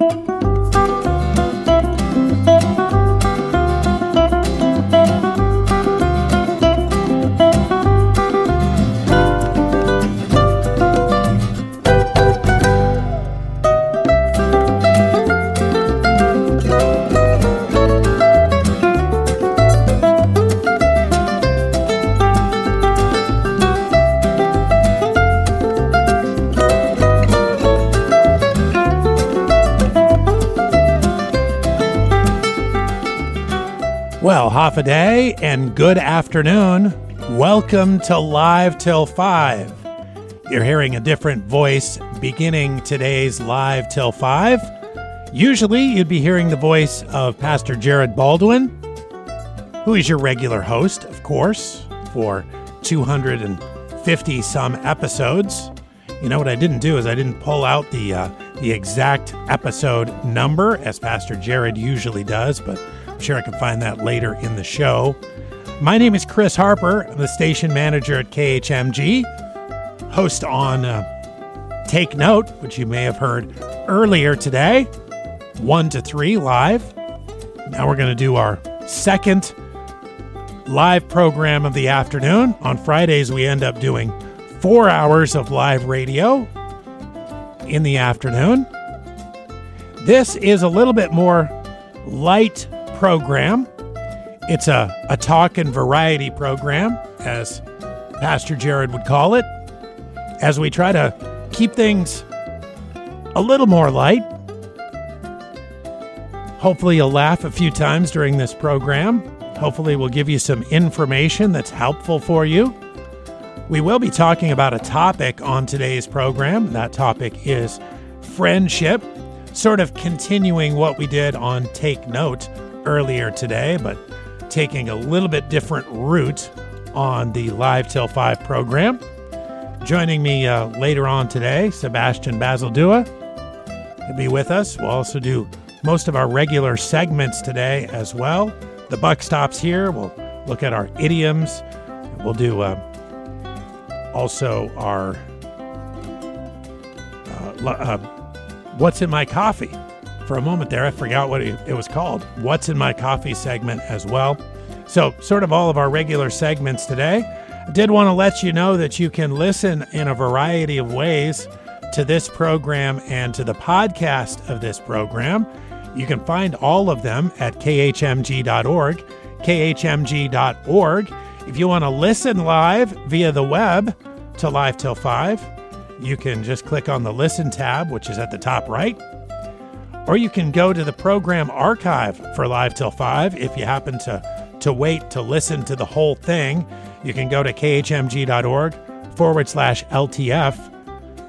Well, half a day and good afternoon. Welcome to Live Till 5. You're hearing a different voice beginning today's Live Till 5. Usually, you'd be hearing the voice of Pastor Jared Baldwin, who is your regular host, of course, for 250 some episodes. You know what I didn't do is I didn't pull out the uh, the exact episode number as Pastor Jared usually does, but I'm sure I can find that later in the show. My name is Chris Harper. I'm the station manager at KHMG, host on uh, Take Note, which you may have heard earlier today, 1 to 3 live. Now we're going to do our second live program of the afternoon. On Fridays, we end up doing four hours of live radio in the afternoon. This is a little bit more light program. It's a, a talk and variety program, as Pastor Jared would call it, as we try to keep things a little more light. Hopefully, you'll laugh a few times during this program. Hopefully, we'll give you some information that's helpful for you. We will be talking about a topic on today's program. That topic is friendship, sort of continuing what we did on Take Note earlier today, but taking a little bit different route on the Live Till 5 program. Joining me uh, later on today, Sebastian Basildua will be with us. We'll also do most of our regular segments today as well. The buck stops here. We'll look at our idioms. We'll do uh, also our uh, uh, what's in my coffee for a moment there, I forgot what it was called. What's in my coffee segment as well. So, sort of all of our regular segments today. I did want to let you know that you can listen in a variety of ways to this program and to the podcast of this program. You can find all of them at khmg.org, khmg.org. If you want to listen live via the web to Live Till 5, you can just click on the Listen tab, which is at the top right or you can go to the program archive for Live Till 5 if you happen to, to wait to listen to the whole thing. You can go to khmg.org forward slash LTF,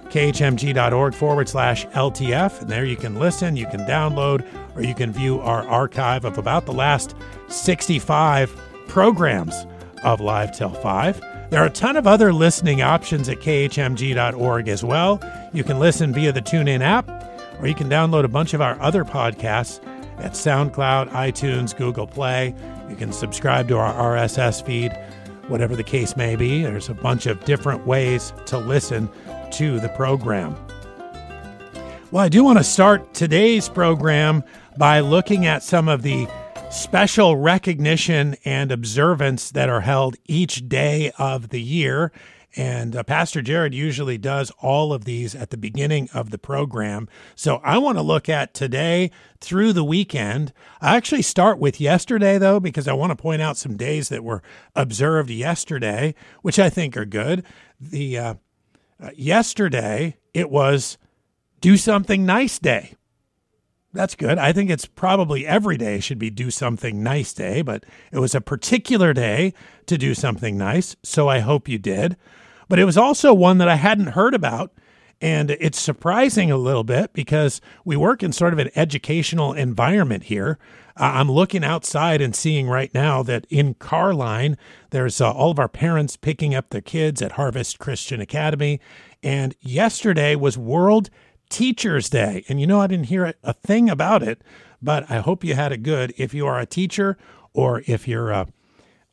khmg.org forward slash LTF, and there you can listen, you can download, or you can view our archive of about the last 65 programs of Live Till 5. There are a ton of other listening options at khmg.org as well. You can listen via the TuneIn app or you can download a bunch of our other podcasts at SoundCloud, iTunes, Google Play. You can subscribe to our RSS feed, whatever the case may be. There's a bunch of different ways to listen to the program. Well, I do want to start today's program by looking at some of the special recognition and observance that are held each day of the year. And uh, Pastor Jared usually does all of these at the beginning of the program. So I want to look at today through the weekend. I actually start with yesterday, though, because I want to point out some days that were observed yesterday, which I think are good. The uh, uh, yesterday, it was do something nice day. That's good. I think it's probably every day should be do something nice day, but it was a particular day to do something nice. So I hope you did. But it was also one that I hadn't heard about. And it's surprising a little bit because we work in sort of an educational environment here. Uh, I'm looking outside and seeing right now that in Carline, there's uh, all of our parents picking up their kids at Harvest Christian Academy. And yesterday was World Teachers Day. And you know, I didn't hear a thing about it, but I hope you had it good. If you are a teacher or if you're a,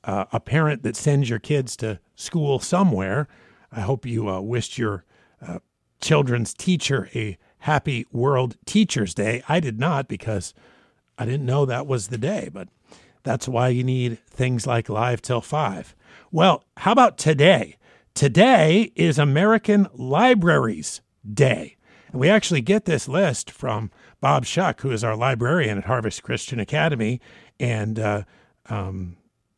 a parent that sends your kids to school somewhere, I hope you uh, wished your uh, children's teacher a Happy World Teachers Day. I did not because I didn't know that was the day, but that's why you need things like Live Till 5. Well, how about today? Today is American Libraries Day. And we actually get this list from Bob Shuck, who is our librarian at Harvest Christian Academy. And uh, um,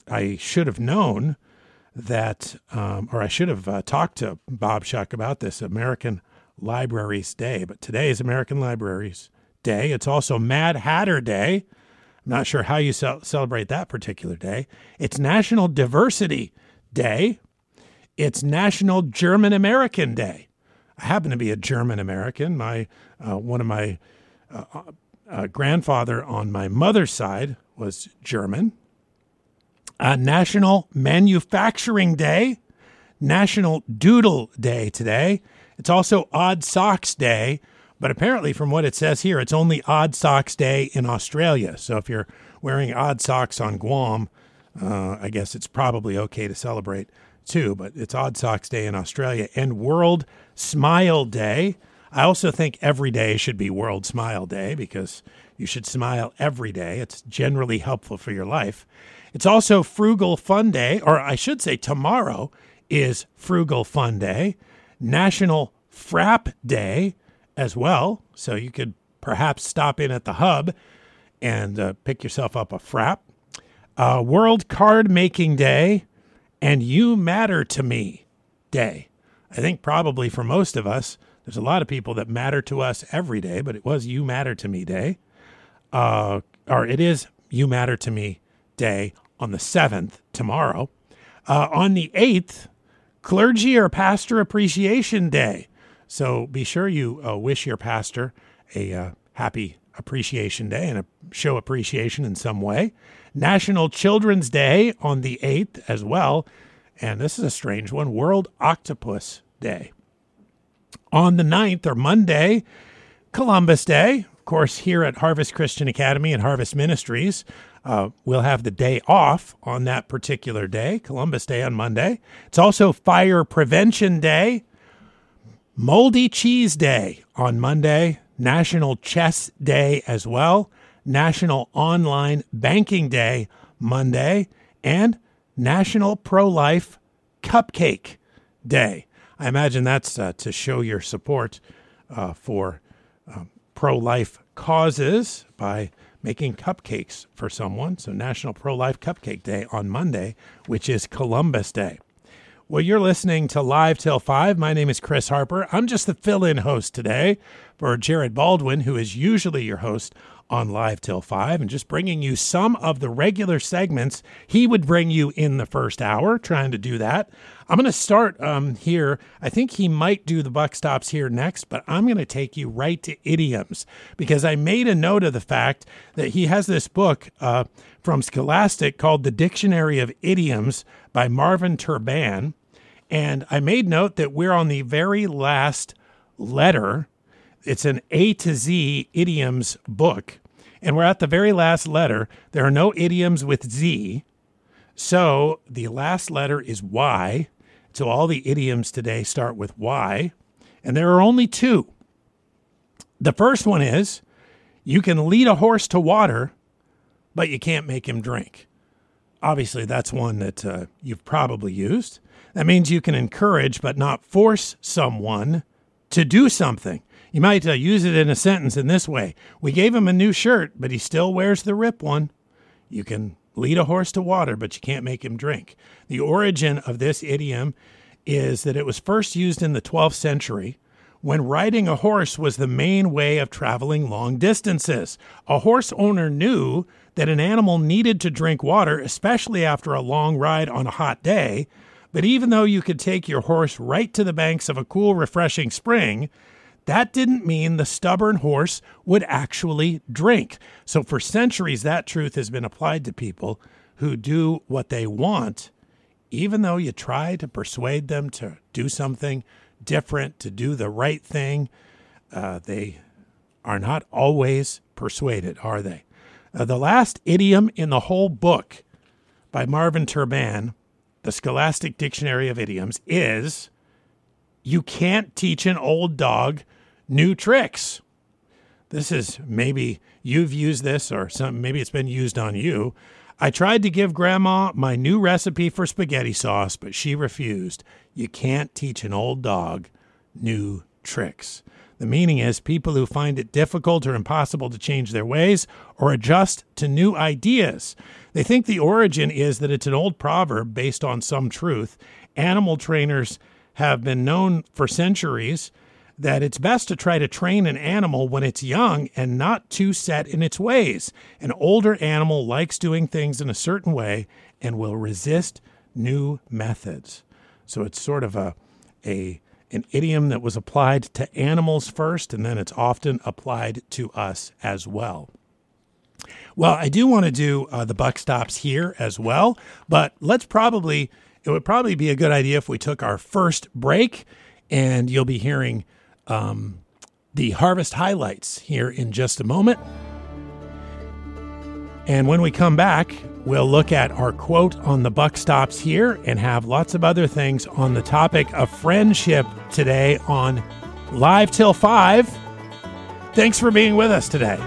I should have known that, um, or I should have uh, talked to Bob Shuck about this American Libraries Day. But today is American Libraries Day. It's also Mad Hatter Day. I'm not sure how you ce- celebrate that particular day. It's National Diversity Day. It's National German American Day. I happen to be a German American. My uh, one of my uh, uh, grandfather on my mother's side was German. Uh, National Manufacturing Day, National Doodle Day today. It's also Odd Socks Day, but apparently, from what it says here, it's only Odd Socks Day in Australia. So if you're wearing odd socks on Guam, uh, I guess it's probably okay to celebrate too. But it's Odd Socks Day in Australia and World Smile Day. I also think every day should be World Smile Day because you should smile every day. It's generally helpful for your life. It's also Frugal Fun Day, or I should say, tomorrow is Frugal Fun Day, National Frap Day as well. So you could perhaps stop in at the hub and uh, pick yourself up a frap. Uh, World Card Making Day and You Matter to Me Day. I think probably for most of us, there's a lot of people that matter to us every day, but it was You Matter to Me Day. Uh, or it is You Matter to Me Day on the 7th, tomorrow. Uh, on the 8th, Clergy or Pastor Appreciation Day. So be sure you uh, wish your pastor a uh, happy Appreciation Day and show appreciation in some way. National Children's Day on the 8th as well. And this is a strange one World Octopus Day. On the 9th, or Monday, Columbus Day. Of course, here at Harvest Christian Academy and Harvest Ministries, uh, we'll have the day off on that particular day, Columbus Day on Monday. It's also Fire Prevention Day, Moldy Cheese Day on Monday, National Chess Day as well, National Online Banking Day Monday, and National Pro Life Cupcake Day. I imagine that's uh, to show your support uh, for uh, pro life causes by making cupcakes for someone. So, National Pro Life Cupcake Day on Monday, which is Columbus Day. Well, you're listening to Live Till 5. My name is Chris Harper. I'm just the fill in host today for Jared Baldwin, who is usually your host on Live Till 5 and just bringing you some of the regular segments he would bring you in the first hour, trying to do that. I'm going to start um, here. I think he might do the buck stops here next, but I'm going to take you right to idioms because I made a note of the fact that he has this book uh, from Scholastic called The Dictionary of Idioms by Marvin Terban. And I made note that we're on the very last letter. It's an A to Z idioms book. And we're at the very last letter. There are no idioms with Z. So the last letter is Y. So all the idioms today start with Y. And there are only two. The first one is you can lead a horse to water, but you can't make him drink. Obviously, that's one that uh, you've probably used. That means you can encourage but not force someone to do something. You might uh, use it in a sentence in this way We gave him a new shirt, but he still wears the rip one. You can lead a horse to water, but you can't make him drink. The origin of this idiom is that it was first used in the 12th century when riding a horse was the main way of traveling long distances. A horse owner knew that an animal needed to drink water, especially after a long ride on a hot day. But even though you could take your horse right to the banks of a cool, refreshing spring, that didn't mean the stubborn horse would actually drink. So, for centuries, that truth has been applied to people who do what they want, even though you try to persuade them to do something different, to do the right thing. Uh, they are not always persuaded, are they? Uh, the last idiom in the whole book by Marvin Terban, the Scholastic Dictionary of Idioms, is you can't teach an old dog new tricks. This is maybe you've used this or some maybe it's been used on you. I tried to give grandma my new recipe for spaghetti sauce, but she refused. You can't teach an old dog new tricks. The meaning is people who find it difficult or impossible to change their ways or adjust to new ideas. They think the origin is that it's an old proverb based on some truth. Animal trainers have been known for centuries that it's best to try to train an animal when it's young and not too set in its ways. An older animal likes doing things in a certain way and will resist new methods. So it's sort of a a an idiom that was applied to animals first and then it's often applied to us as well. Well, I do want to do uh, the buck stops here as well, but let's probably it would probably be a good idea if we took our first break and you'll be hearing um, the harvest highlights here in just a moment. And when we come back, we'll look at our quote on the buck stops here and have lots of other things on the topic of friendship today on Live Till 5. Thanks for being with us today.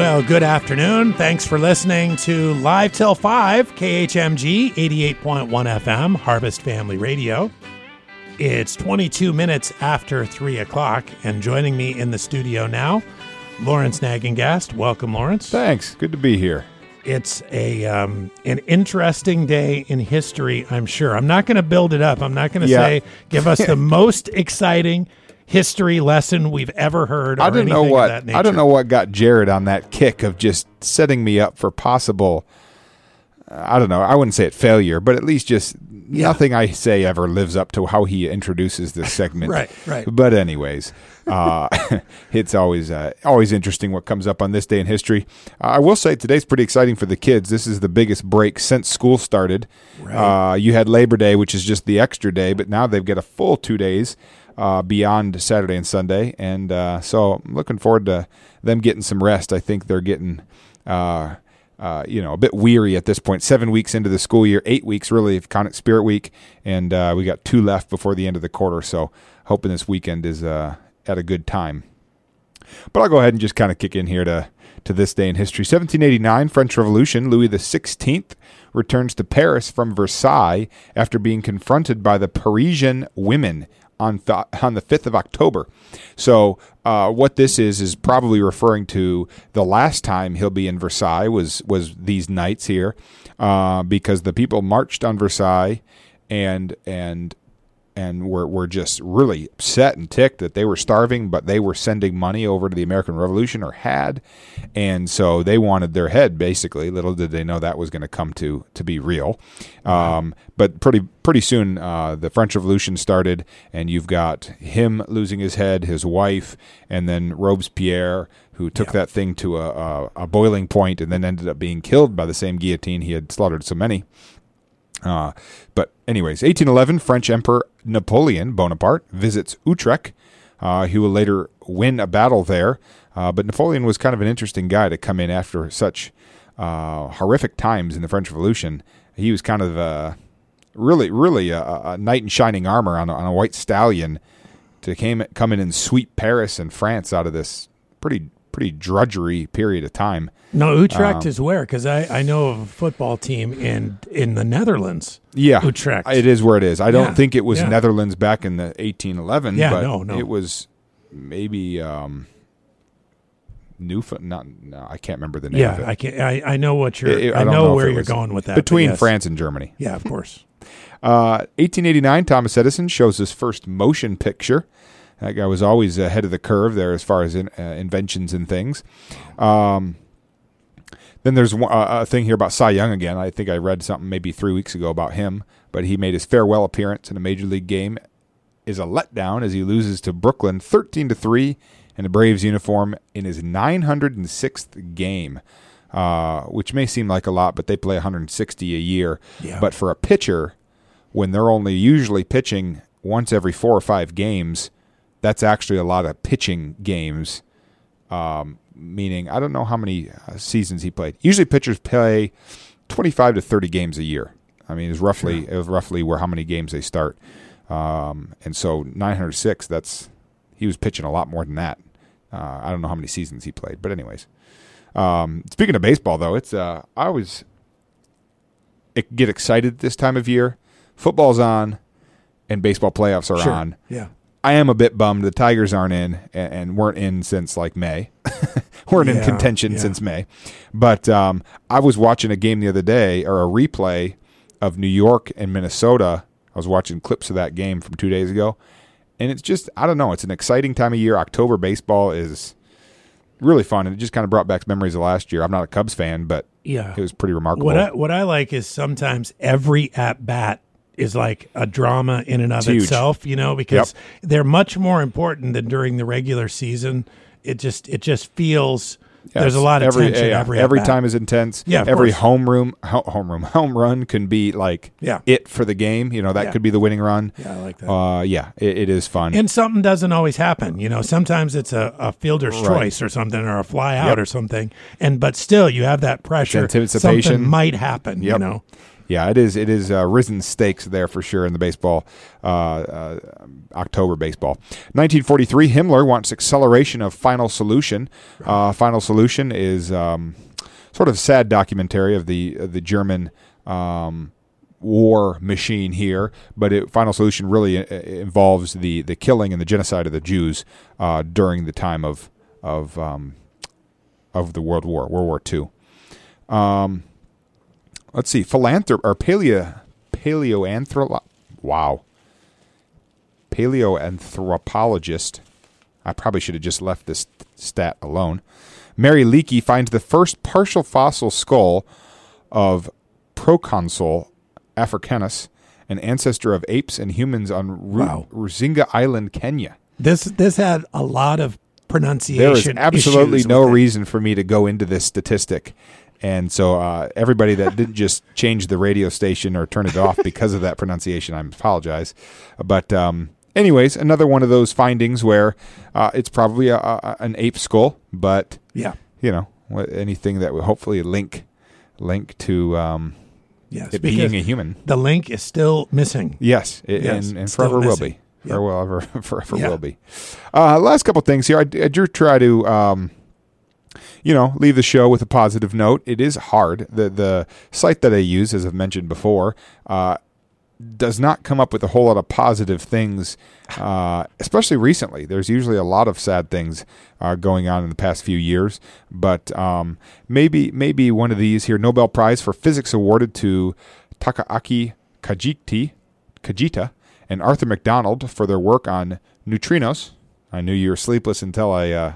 Well, good afternoon. Thanks for listening to Live Till 5, KHMG 88.1 FM, Harvest Family Radio. It's 22 minutes after 3 o'clock, and joining me in the studio now, Lawrence Nagengast. Welcome, Lawrence. Thanks. Good to be here. It's a um, an interesting day in history, I'm sure. I'm not going to build it up. I'm not going to Yeah. say give us the most exciting history lesson we've ever heard. Or I don't know what. I don't know what got Jared on that kick of just setting me up for possible. I don't know. I wouldn't say it failure, but at least just nothing I say ever lives up to how he introduces this segment. Right, right. But anyways, uh, it's always uh, always interesting what comes up on this day in history. Uh, I will say today's pretty exciting for the kids. This is the biggest break since school started. Uh, you had Labor Day, which is just the extra day, but now they've got a full two days uh, beyond Saturday and Sunday, and uh, so I'm looking forward to them getting some rest. I think they're getting. Uh, uh, you know, a bit weary at this point. Seven weeks into the school year, eight weeks really of count it Spirit Week, and uh, we got two left before the end of the quarter. So, hoping this weekend is uh, at a good time. But I'll go ahead and just kind of kick in here to to this day in history. 1789, French Revolution. Louis XVI returns to Paris from Versailles after being confronted by the Parisian women on th- on the 5th of October. So uh, what this is is probably referring to the last time he'll be in Versailles was was these nights here, uh, because the people marched on Versailles and and and were, were just really upset and ticked that they were starving, but they were sending money over to the American Revolution or had, and so they wanted their head. Basically, little did they know that was going to come to to be real. Um, but pretty pretty soon, uh, the French Revolution started, and you've got him losing his head, his wife, and then Robespierre, who took that thing to a, a, a boiling point, and then ended up being killed by the same guillotine he had slaughtered so many. Uh, but anyways, 1811, French Emperor Napoleon Bonaparte visits Utrecht. Uh, he will later win a battle there. Uh, but Napoleon was kind of an interesting guy to come in after such horrific times in the French Revolution. He was kind of uh, really, really a, a knight in shining armor on a, on a white stallion to came, come in and sweep Paris and France out of this pretty pretty drudgery period of time. No, Um, Utrecht is where? Because I, I know of a football team in in the Netherlands. Yeah, Utrecht. It is where it is. I don't Yeah, think it was yeah. Netherlands back in the 1811. Yeah, but no, no. It was maybe um, Newfoundland. Not, no, I can't remember the name of Yeah. I can I, I know what you're. It- it- I, don't know, where you're going with that. Between yes. France and Germany. Yeah, of course. Uh, 1889, Thomas Edison shows his first motion picture. That guy was always ahead of the curve there as far as in, uh, inventions and things. Um, then there's one, uh, a thing here about Cy Young again. I think I read something maybe three weeks ago about him, but he made his farewell appearance in a major league game. Is a letdown as he loses to Brooklyn 13 to three in the Braves uniform in his 906th game, uh, which may seem like a lot, but they play 160 a year. Yeah. But for a pitcher, when they're only usually pitching once every four or five games, that's actually a lot of pitching games. Um, meaning, I don't know how many uh, seasons he played. Usually, pitchers play 25 to 30 games a year. I mean, it's roughly it was roughly where how many games they start. Um, and so 906. That's he was pitching a lot more than that. Uh, I don't know how many seasons he played, but anyways. Um, speaking of baseball, though, it's uh, I always get excited this time of year. Football's on, and baseball playoffs are Sure. on. Yeah. I am a bit bummed the Tigers aren't in and, and weren't in since like May. weren't in contention yeah. since May. But um, I was watching a game the other day or a replay of New York and Minnesota. I was watching clips of that game from two days ago. And it's just, I don't know, it's an exciting time of year. October baseball is really fun. And it just kind of brought back memories of last year. I'm not a Cubs fan, but Yeah. it was pretty remarkable. What I what I like is sometimes every at bat is like a drama in and of huge. itself, you know, because they're much more important than during the regular season. It just it just feels there's a lot of every, tension yeah, every every time is intense. Yeah, every course. home room ho- home room home run can be like Yeah. it for the game. You know that Yeah. could be the winning run. Yeah, I like that. Uh, yeah, it, it is fun. And something doesn't always happen, you know. Sometimes it's a, a fielder's Right. choice or something, or a fly out Yep. or something. And but still, you have that pressure. anticipation. Something might happen, you know. Yeah, it is. It is uh, risen stakes there for sure in the baseball. Uh, uh, October baseball. 1943. Himmler wants acceleration of Final Solution. Uh, Final Solution is um, sort of sad documentary of the of the German. Um, war machine here, but it, Final Solution really uh, involves the the killing and the genocide of the Jews uh, during the time of of um, of the World War, World War II. Um, let's see, philanthrop or paleo paleoanthrolo wow paleoanthropologist. I probably should have just left this stat alone. Mary Leakey finds the first partial fossil skull of Proconsul africanus, an ancestor of apes and humans on Ru- Wow. Rusinga Island, Kenya. This this had a lot of pronunciation. There is absolutely no reason for me to go into this statistic. And so, uh, everybody that didn't just change the radio station or turn it off because of that pronunciation, I apologize. But, um, anyways, another one of those findings where uh, it's probably a, a, an ape skull, but Yeah. you know, anything that would hopefully link link to um, Yes. it being a human. the link is still missing. Yes, it, Yes, and, and forever will missing. be. Forever, forever Yeah. will be. Uh, last couple things here. I, I do try to, um, you know, leave the show with a positive note. It is hard. The the site that I use, as I've mentioned before, uh, does not come up with a whole lot of positive things, uh, especially recently. There's usually a lot of sad things uh, going on in the past few years, but um, maybe maybe one of these here: Nobel Prize for Physics awarded to Takaaki Kajiti, Kajita and Arthur McDonald for their work on neutrinos. I knew you were sleepless until I uh,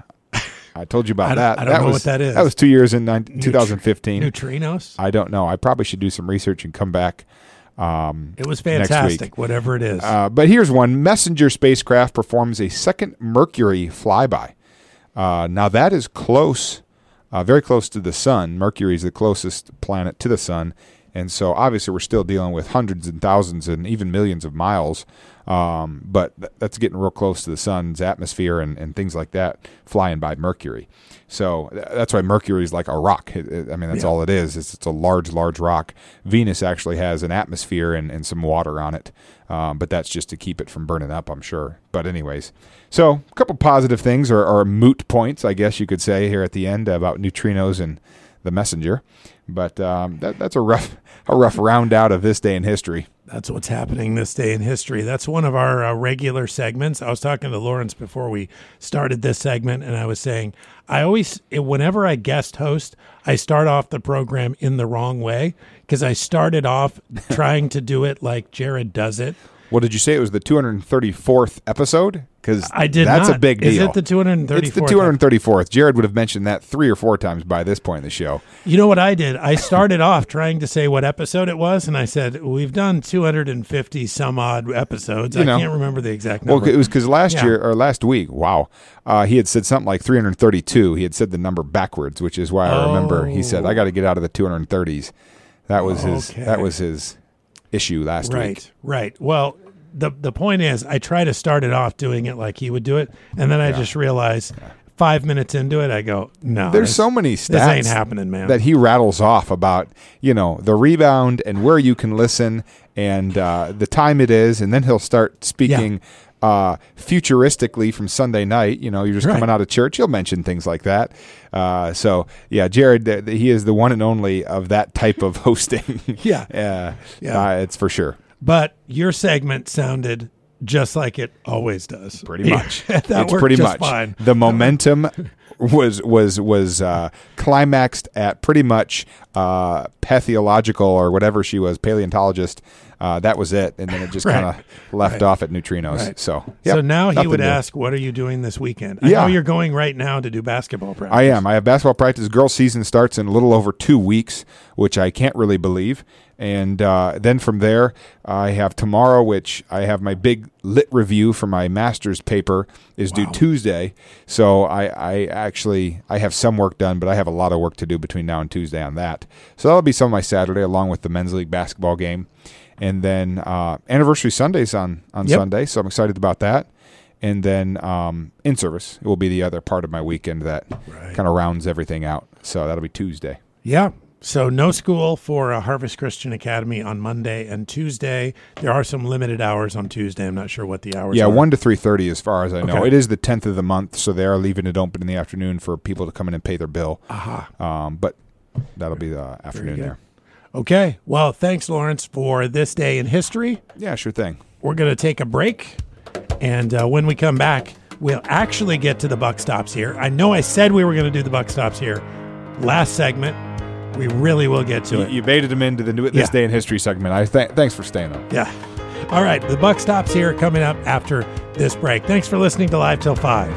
I told you about I that. I don't that know was, what that is. That was two years in 19, 2015. Neutrinos. I don't know. I probably should do some research and come back. Um, It was fantastic, whatever it is. uh, but here's one: Messenger spacecraft performs a second Mercury flyby. Uh, now that is close, uh, very close to the sun. Mercury is the closest planet to the sun, and so obviously we're still dealing with hundreds and thousands and even millions of miles. Um, but th- that's getting real close to the sun's atmosphere and, and things like that, flying by Mercury. So th- that's why Mercury is like a rock. It- it- I mean, that's Yeah. all it is. It's, it's a large, large rock. Venus actually has an atmosphere and, and some water on it, um, but that's just to keep it from burning up, I'm sure. But anyways, so a couple positive things or, or moot points, I guess you could say here at the end about neutrinos and the messenger. But um, that, that's a rough, a rough round out of this day in history. That's what's happening this day in history. That's one of our uh, regular segments. I was talking to Lawrence before we started this segment, and I was saying I always, whenever I guest host, I start off the program in the wrong way because I started off trying to do it like Jared does it. Well, did you say it was the 234th episode? Because I did That's not. a big deal. Is it the 234th? It's the 234th. Jared would have mentioned that three or four times by this point in the show. You know what I did? I started off trying to say what episode it was, and I said we've done 250 some odd episodes. You I know. can't remember the exact number. Well, it was because last Yeah. year or last week, wow, uh, he had said something like 332. He had said the number backwards, which is why I remember he said, Oh. "I got to get out of the 230s." That was his. That was his issue last right, week. right. Well, the the point is, I try to start it off doing it like he would do it, and then I just realize five minutes into it, I go, no, There's so many This ain't stats happening, man. that he rattles off about, you know, the rebound and where you can listen and uh, the time it is, and then he'll start speaking uh, futuristically from Sunday night. You know, you're just Right. coming out of church. He'll mention things like that. Uh, so yeah, Jared, th- th- he is the one and only of that type of hosting. Yeah. Yeah. uh, it's for sure. But your segment sounded just like it always does. Pretty much. that it's worked pretty much. fine. The momentum was was was uh, climaxed at pretty much uh, pathological or whatever she was, paleontologist. Uh, that was it, and then it just Right. kind of left Right. off at neutrinos. Right. So, so now he would new. ask, "What are you doing this weekend?" I Yeah. know you're going right now to do basketball practice. I am. I have basketball practice. Girls' season starts in a little over two weeks, which I can't really believe. And uh, then from there, I have tomorrow, which I have my big lit review for my master's paper is due Tuesday. So I, I actually I have some work done, but I have a lot of work to do between now and Tuesday on that. So that'll be some of my Saturday, along with the men's league basketball game, and then uh, anniversary Sundays on on Yep. Sunday. So I'm excited about that and then um, in service it will be the other part of my weekend that Right. kind of rounds everything out. So that'll be Tuesday. Yeah. So no school for uh, Harvest Christian Academy on Monday and Tuesday. There are some limited hours on Tuesday. I'm not sure what the hours are. Yeah, are. one to three thirty, as far as I know. Okay. It is the tenth of the month, so they are leaving it open in the afternoon for people to come in and pay their bill. Aha. Um, but that'll be the afternoon there. Okay. Well, thanks, Lawrence, for this day in history. Yeah, sure thing. We're going to take a break. And uh, when we come back, we'll actually get to the buck stops here. I know I said we were going to do the buck stops here last segment. We really will get to You, it. you baited him into the new, this Yeah. day in history segment. I th- thanks for staying up. Yeah. All right. The buck stops here coming up after this break. Thanks for listening to Live Till 5.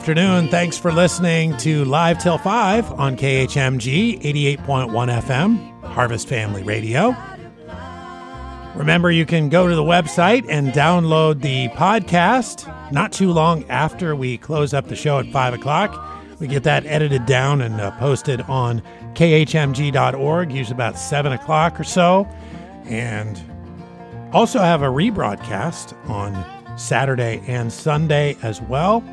Afternoon. Thanks for listening to Live Till 5 on KHMG 88.1 FM, Harvest Family Radio. Remember, you can go to the website and download the podcast not too long after we close up the show at 5 o'clock. We get that edited down and uh, posted on khmg.org, usually about 7 o'clock or so. And also have a rebroadcast on Saturday and Sunday as well.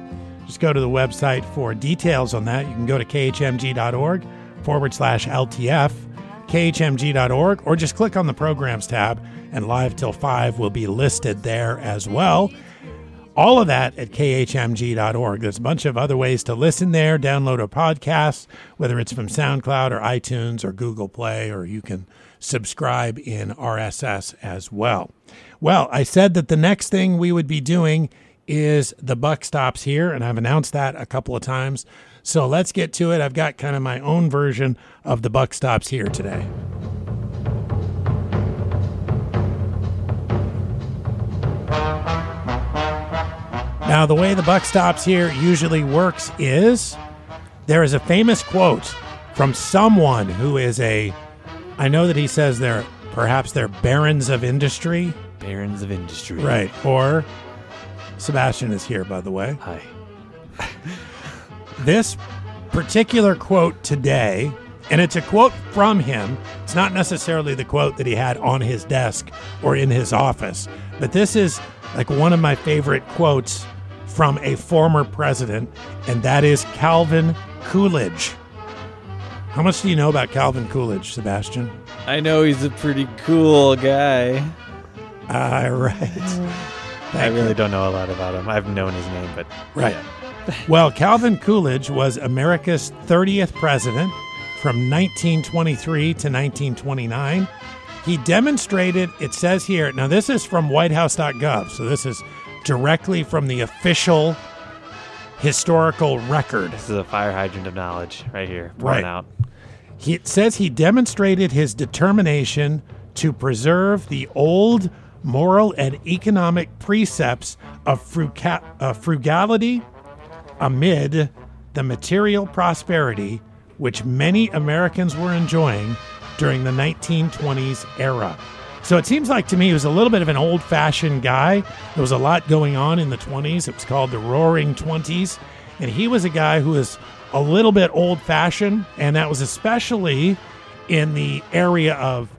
Just go to the website for details on that. You can go to khmg.org forward slash LTF, khmg.org, or just click on the programs tab and Live Till 5 will be listed there as well. All of that at khmg.org. There's a bunch of other ways to listen there, download a podcast, whether it's from SoundCloud or iTunes or Google Play, or you can subscribe in RSS as well. Well, I said that the next thing we would be doing is the buck stops here, and I've announced that a couple of times. So let's get to it. I've got kind of my own version of the buck stops here today. Now, the way the buck stops here usually works is there is a famous quote from someone who is a, I know that he says they're Perhaps they're barons of industry. Barons of Industry. Right. Or Sebastian is here, by the way. Hi. This particular quote today, and it's a quote from him. It's not necessarily the quote that he had on his desk or in his office, but this is like one of my favorite quotes from a former president, and that is Calvin Coolidge. How much do you know about Calvin Coolidge, Sebastian? I know he's a pretty cool guy. All right. Mm. I Thank you. really don't know a lot about him. I've known his name, but Right. yeah. Well, Calvin Coolidge was America's 30th president from 1923 to 1929. He demonstrated, it says here, now this is from whitehouse.gov, so this is directly from the official historical record. This is a fire hydrant of knowledge right here. Right. Out. He, it says he demonstrated his determination to preserve the old moral and economic precepts of fruga- uh, frugality amid the material prosperity which many Americans were enjoying during the 1920s era. So it seems like to me he was a little bit of an old fashioned guy. There was a lot going on in the 20s. It was called the Roaring Twenties. And he was a guy who was a little bit old fashioned. And that was especially in the area of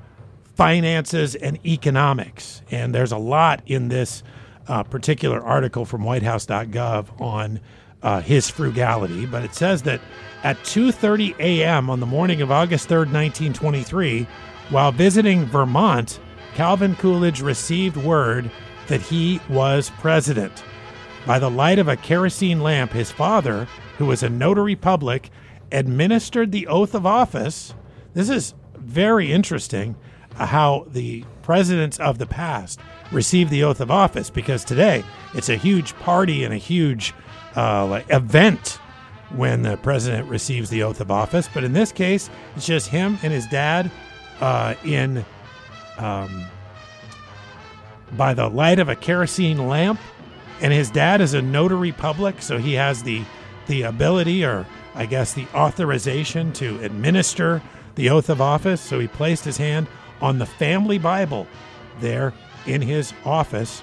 finances and economics. And there's a lot in this uh, particular article from whitehouse.gov on uh, his frugality. But it says that at 2:30 a.m. on the morning of August 3rd, 1923, while visiting Vermont, Calvin Coolidge received word that he was president. By the light of a kerosene lamp, his father, who was a notary public, administered the oath of office. This is very interesting how the presidents of the past received the oath of office because today it's a huge party and a huge uh, like event when the president receives the oath of office. But in this case, it's just him and his dad uh, in um, by the light of a kerosene lamp and his dad is a notary public so he has the the ability or i guess the authorization to administer the oath of office so he placed his hand on the family bible there in his office.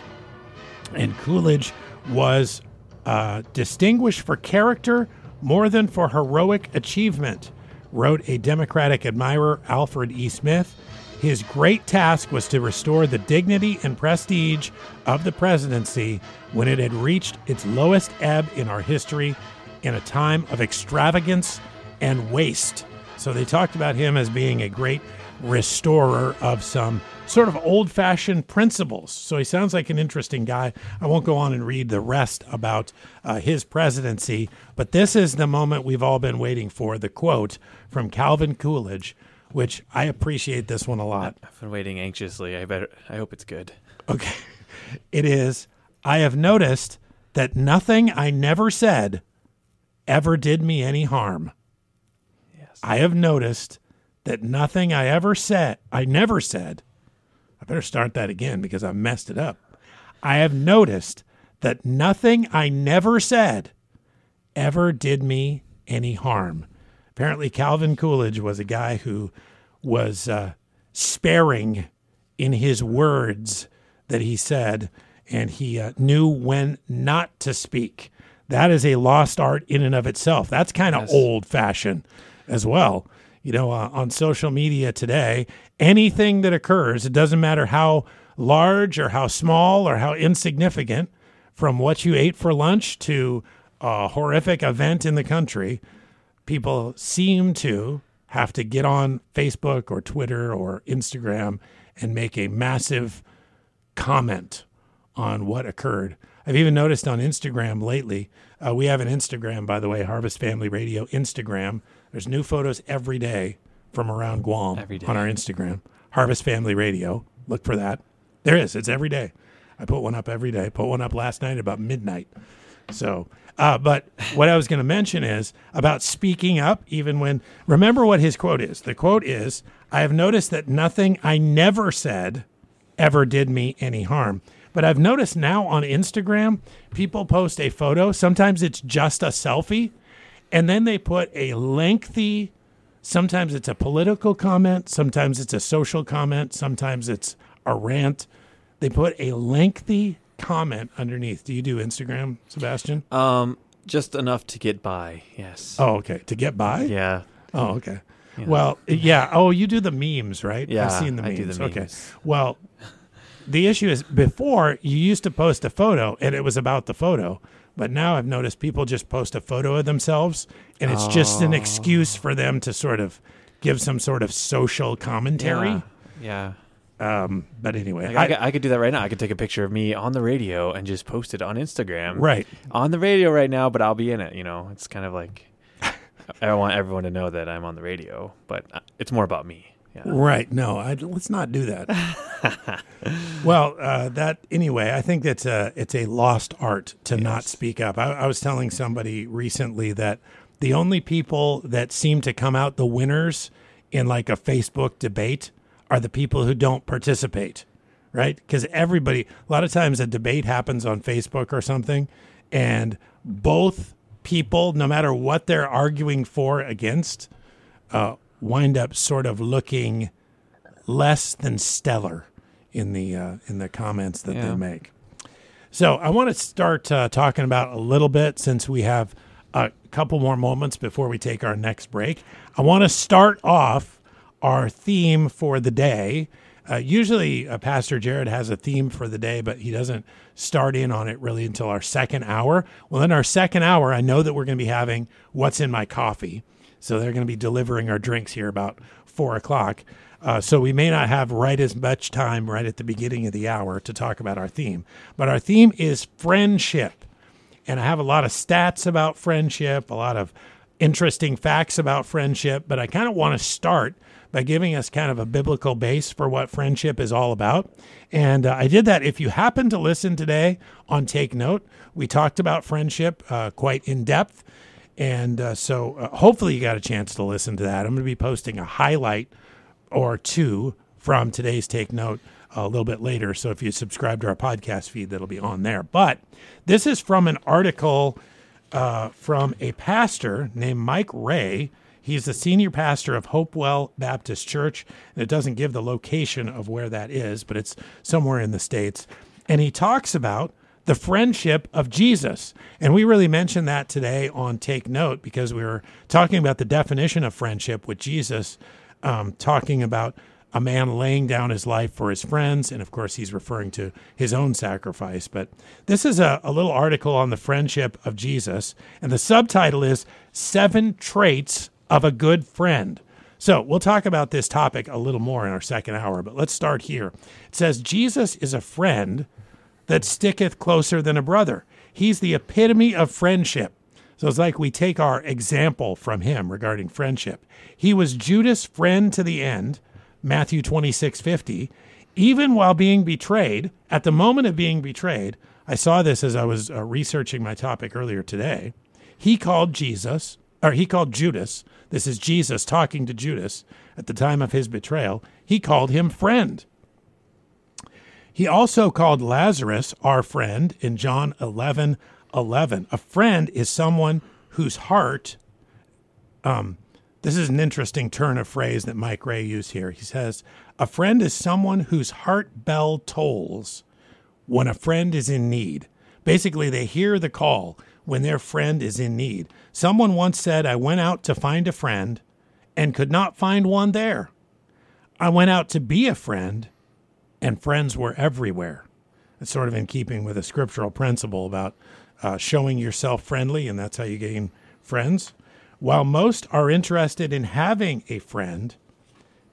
And coolidge was uh, distinguished for character more than for heroic achievement wrote a democratic admirer alfred e. Smith. His great task was to restore the dignity and prestige of the presidency when it had reached its lowest ebb in our history in a time of extravagance and waste. So they talked about him as being a great restorer of some sort of old fashioned principles. So he sounds like an interesting guy. I won't go on and read the rest about uh, his presidency, but this is the moment we've all been waiting for the quote from Calvin Coolidge, which I appreciate this one a lot. I've been waiting anxiously. I better. I hope it's good. Okay. It is I have noticed that nothing I never said ever did me any harm. Yes. I have noticed that nothing I ever said, I never said, I better start that again because I messed it up. I have noticed that nothing I never said ever did me any harm. Apparently, Calvin Coolidge was a guy who was uh, sparing in his words that he said, and he uh, knew when not to speak. That is a lost art in and of itself. That's kind of Yes. old fashioned as well. You know, uh, on social media today, anything that occurs, it doesn't matter how large or how small or how insignificant, from what you ate for lunch to a horrific event in the country, people seem to have to get on Facebook or Twitter or Instagram and make a massive comment on what occurred. I've even noticed on Instagram lately, uh, we have an Instagram, by the way, Harvest Family Radio Instagram. There's new photos every day from around Guam Every day. on our Instagram. Harvest Family Radio. Look for that. There is. It's every day. I put one up every day. Put one up last night about midnight. So, uh, but what I was going to mention is about speaking up, even when. Remember what his quote is. The quote is I have noticed that nothing I never said ever did me any harm. But I've noticed now on Instagram, people post a photo. Sometimes it's just a selfie, and then they put a lengthy Sometimes it's a political comment, sometimes it's a social comment, sometimes it's a rant. They put a lengthy comment underneath. Do you do Instagram, Sebastian? Um, just enough to get by. Yes. Oh, okay. To get by? Yeah. Oh, okay. Well, yeah. Oh, you do the memes, right? Yeah, I've seen the I memes. do the Okay. Well, the issue is before you used to post a photo and it was about the photo, but now I've noticed people just post a photo of themselves and it's just an excuse for them to sort of give some sort of social commentary. Yeah. Um, but anyway, Like, I, could, I could do that right now. I could take a picture of me on the radio and just post it on Instagram. right. On the radio right now, but I'll be in it. You know, it's kind of like I want everyone to know that I'm on the radio, but uh, it's more about me. Yeah. Right. No, I, let's not do that. well, uh, that anyway, I think that's a it's a lost art to not speak up. I, I was telling somebody recently that the only people that seem to come out the winners in like a Facebook debate are the people who don't participate, right? Because everybody, a lot of times, a debate happens on Facebook or something, and both people, no matter what they're arguing for against, uh, wind up sort of looking less than stellar in the uh, in the comments that they make. So I want to start uh, talking about a little bit since we have a couple more moments before we take our next break. I want to start off our theme for the day. Uh, usually, uh, Pastor Jared has a theme for the day, but he doesn't start in on it really until our second hour. Well, in our second hour, I know that we're going to be having What's in My Coffee. So they're going to be delivering our drinks here about four o'clock. Uh, so we may not have right as much time right at the beginning of the hour to talk about our theme. But our theme is friendship. And I have a lot of stats about friendship, a lot of interesting facts about friendship. But I kind of want to start by giving us kind of a biblical base for what friendship is all about. And uh, I did that. If you happen to listen today on Take Note, we talked about friendship uh, quite in depth. And uh, so uh, hopefully you got a chance to listen to that. I'm going to be posting a highlight or two from today's Take Note a little bit later. So if you subscribe to our podcast feed, that'll be on there. But this is from an article uh, from a pastor named Mike Ray. He's the senior pastor of Hopewell Baptist Church. And it doesn't give the location of where that is, but it's somewhere in the States. And he talks about the friendship of Jesus. And we really mentioned that today on Take Note because we were talking about the definition of friendship with Jesus, um, talking about a man laying down his life for his friends. And of course, he's referring to his own sacrifice. But this is a, a little article on the friendship of Jesus. And the subtitle is Seven Traits of a Good Friend. So we'll talk about this topic a little more in our second hour, but let's start here. It says, Jesus is a friend that sticketh closer than a brother. He's the epitome of friendship. So it's like we take our example from him regarding friendship. He was Judas' friend to the end, Matthew 26 50. Even while being betrayed, at the moment of being betrayed, I saw this as I was uh, researching my topic earlier today. He called Jesus, or he called Judas, this is Jesus talking to Judas at the time of his betrayal, he called him friend. He also called Lazarus our friend in John 11 11. A friend is someone whose heart, um, this is an interesting turn of phrase that Mike Ray used here. He says, A friend is someone whose heart bell tolls when a friend is in need. Basically, they hear the call when their friend is in need. Someone once said, I went out to find a friend and could not find one there. I went out to be a friend and friends were everywhere. It's sort of in keeping with a scriptural principle about uh, showing yourself friendly, and that's how you gain friends. While most are interested in having a friend,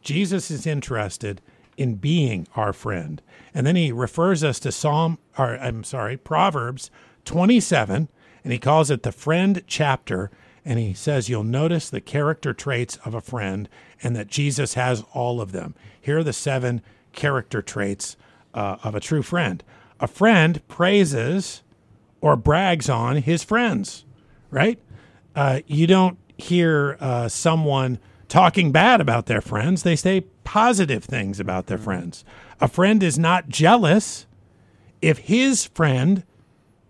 Jesus is interested in being our friend. And then he refers us to Psalm, or I'm sorry, Proverbs 27, and he calls it the friend chapter. And he says, You'll notice the character traits of a friend and that Jesus has all of them. Here are the seven character traits uh, of a true friend. A friend praises or brags on his friends, right? Uh, you don't hear uh, someone talking bad about their friends, they say positive things about their friends. A friend is not jealous if his friend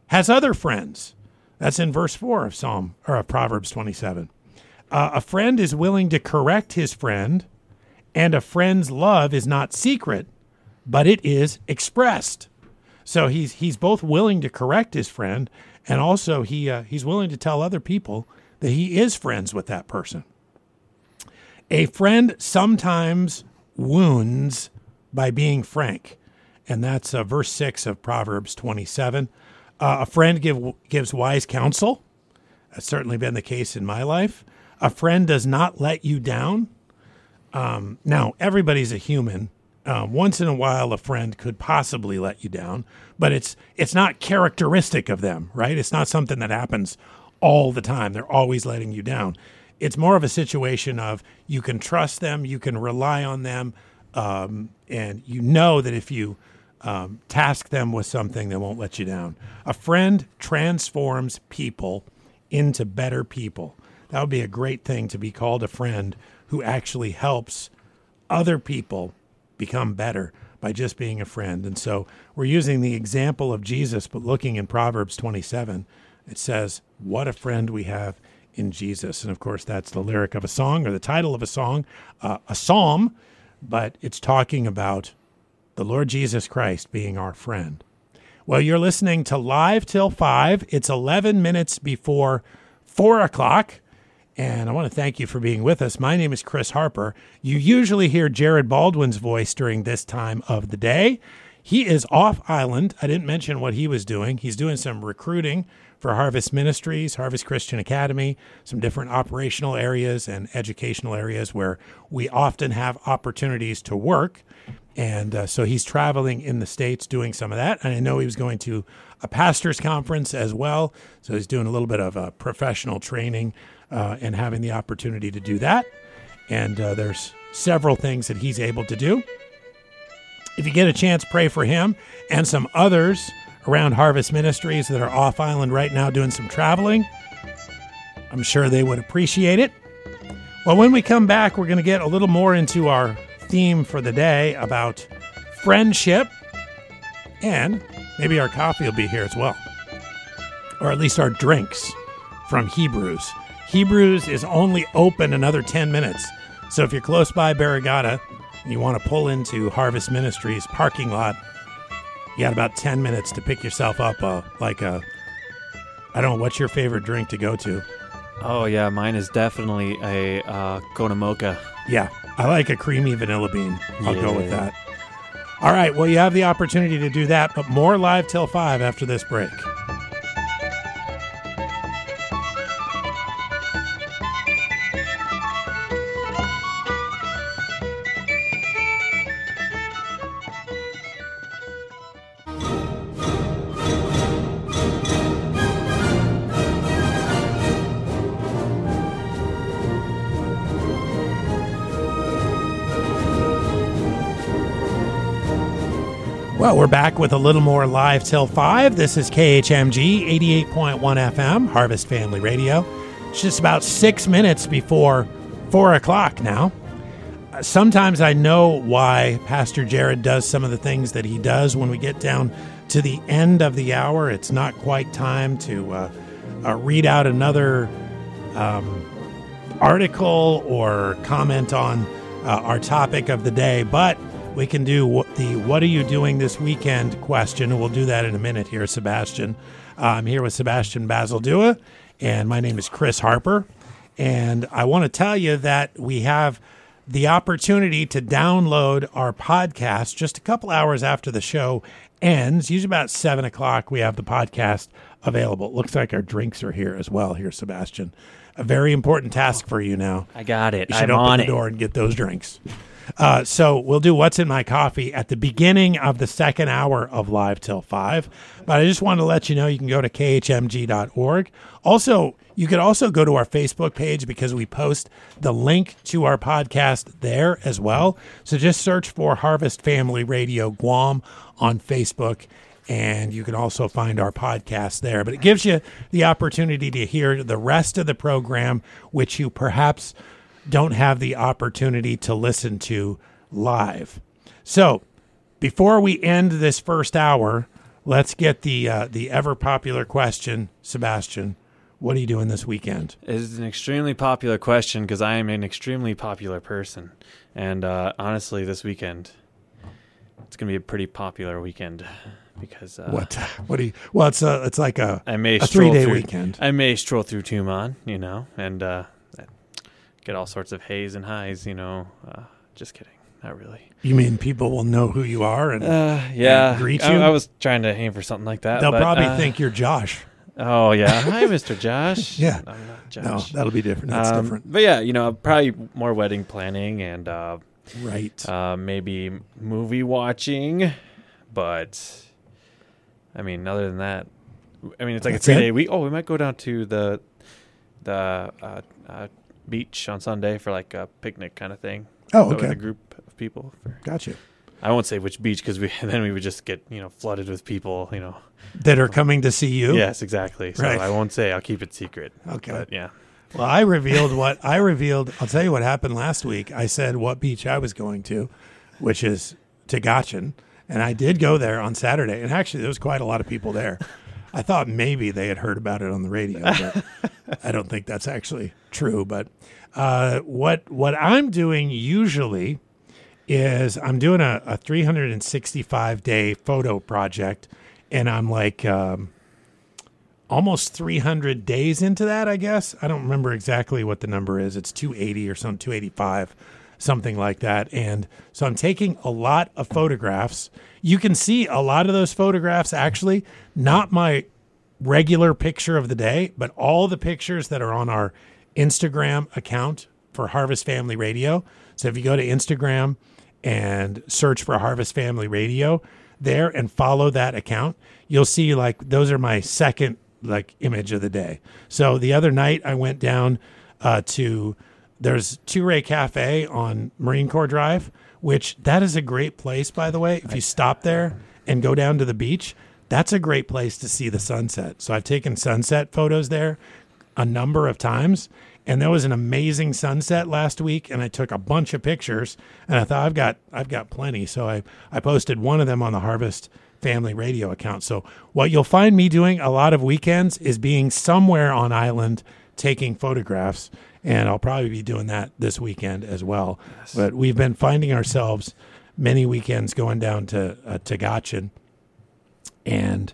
has other friends. That's in verse 4 of Psalm or of Proverbs 27. Uh, a friend is willing to correct his friend, and a friend's love is not secret, but it is expressed. So he's he's both willing to correct his friend, and also he uh, he's willing to tell other people that he is friends with that person. A friend sometimes wounds by being frank, and that's uh, verse six of Proverbs twenty-seven. Uh, a friend give, gives wise counsel. That's certainly been the case in my life. A friend does not let you down. Um, now, everybody's a human. Um, once in a while, a friend could possibly let you down, but it's it's not characteristic of them, right? It's not something that happens all the time. They're always letting you down. It's more of a situation of you can trust them, you can rely on them, um, and you know that if you um, task them with something, they won't let you down. A friend transforms people into better people. That would be a great thing to be called a friend who actually helps other people become better by just being a friend. And so we're using the example of Jesus, but looking in Proverbs 27, it says, What a friend we have in Jesus. And of course, that's the lyric of a song or the title of a song, uh, a psalm, but it's talking about the Lord Jesus Christ being our friend. Well, you're listening to Live Till 5. It's 11 minutes before 4 o'clock. And I want to thank you for being with us. My name is Chris Harper. You usually hear Jared Baldwin's voice during this time of the day. He is off island. I didn't mention what he was doing. He's doing some recruiting for Harvest Ministries, Harvest Christian Academy, some different operational areas and educational areas where we often have opportunities to work. And uh, so he's traveling in the States doing some of that. And I know he was going to a pastor's conference as well. So he's doing a little bit of uh, professional training uh, and having the opportunity to do that. And uh, there's several things that he's able to do. If you get a chance, pray for him and some others around Harvest Ministries that are off island right now doing some traveling. I'm sure they would appreciate it. Well, when we come back, we're going to get a little more into our theme for the day about friendship, and maybe our coffee will be here as well, or at least our drinks from Hebrews. Hebrews is only open another 10 minutes. So if you're close by Barrigada and you want to pull into Harvest Ministries parking lot, you got about 10 minutes to pick yourself up a, like a, I don't know, what's your favorite drink to go to? Oh yeah, mine is definitely a uh, Kona Mocha. Yeah, I like a creamy vanilla bean. I'll go with that. All right, well, you have the opportunity to do that, but more live till 5 after this break. Well, we're back with a little more live till 5. This is KHMG 88.1 FM, Harvest Family Radio. It's just about six minutes before 4 o'clock now. Uh, Sometimes I know why Pastor Jared does some of the things that he does when we get down to the end of the hour. It's not quite time to uh, uh, read out another um, article or comment on uh, our topic of the day, but we can do what the "What are you doing this weekend?" question, we'll do that in a minute here, Sebastian. Uh, I'm here with Sebastian Basildua, and my name is Chris Harper, and I want to tell you that we have the opportunity to download our podcast just a couple hours after the show ends. Usually about seven o'clock, we have the podcast available. It looks like our drinks are here as well. Here, Sebastian, a very important task for you now. I got it. You should I'm open on the it. door and get those drinks. Uh, so we'll do what's in my coffee at the beginning of the second hour of live till five. But I just want to let you know you can go to khmg.org. Also, you could also go to our Facebook page because we post the link to our podcast there as well. So just search for Harvest Family Radio Guam on Facebook and you can also find our podcast there. But it gives you the opportunity to hear the rest of the program, which you perhaps don't have the opportunity to listen to live. So, before we end this first hour, let's get the uh, the ever popular question, Sebastian. What are you doing this weekend? It's an extremely popular question because I am an extremely popular person, and uh, honestly, this weekend it's gonna be a pretty popular weekend because uh, what? What do you? Well, it's a, it's like a I may a three day through- weekend. I may stroll through Tucson, you know, and uh, get all sorts of haze and highs, you know. Uh, just kidding, not really. You mean people will know who you are and Uh, yeah, greet I, you? I was trying to aim for something like that. they'll but, probably uh, think you're Josh. Oh yeah, hi, Mr. Josh. Yeah. I'm not Josh. No, that'll be different. That's Um, different. But yeah, you know, probably more wedding planning and uh, Right. uh, maybe movie watching. But I mean, other than that, I mean, it's like That's a three day week. Oh, we might go down to the the uh, uh, beach on Sunday for like a picnic kind of thing. oh, Go With okay. a group of people. For, Gotcha. I won't say which beach because we then we would just get you know flooded with people. You know. That are coming to see you. Yes, exactly. So Right. I won't say. I'll keep it secret. Okay. But yeah. Well, I revealed what I revealed. I'll tell you what happened last week. I said what beach I was going to, which is Tagachang, and I did go there on Saturday. And actually, there was quite a lot of people there. I thought maybe they had heard about it on the radio, but I don't think that's actually true. But uh, what what I'm doing usually is I'm doing a, a 365 day photo project, and I'm like. Um, almost 300 days into that, I guess. I don't remember exactly what the number is. It's 280 or something, 285, something like that. And so I'm taking a lot of photographs. You can see a lot of those photographs actually, not my regular picture of the day, but all the pictures that are on our Instagram account for Harvest Family Radio. So if you go to Instagram and search for Harvest Family Radio there and follow that account, you'll see like those are my second like image of the day. So the other night I went down uh, to there's Two Ray Cafe on Marine Corps Drive, which that is a great place by the way. If you stop there and go down to the beach, that's a great place to see the sunset. So I've taken sunset photos there a number of times. And there was an amazing sunset last week, and I took a bunch of pictures. And I thought I've got I've got plenty, so I I posted one of them on the Harvest Family Radio account. So what you'll find me doing a lot of weekends is being somewhere on island taking photographs, and I'll probably be doing that this weekend as well. But we've been finding ourselves many weekends going down to uh, Tagachang and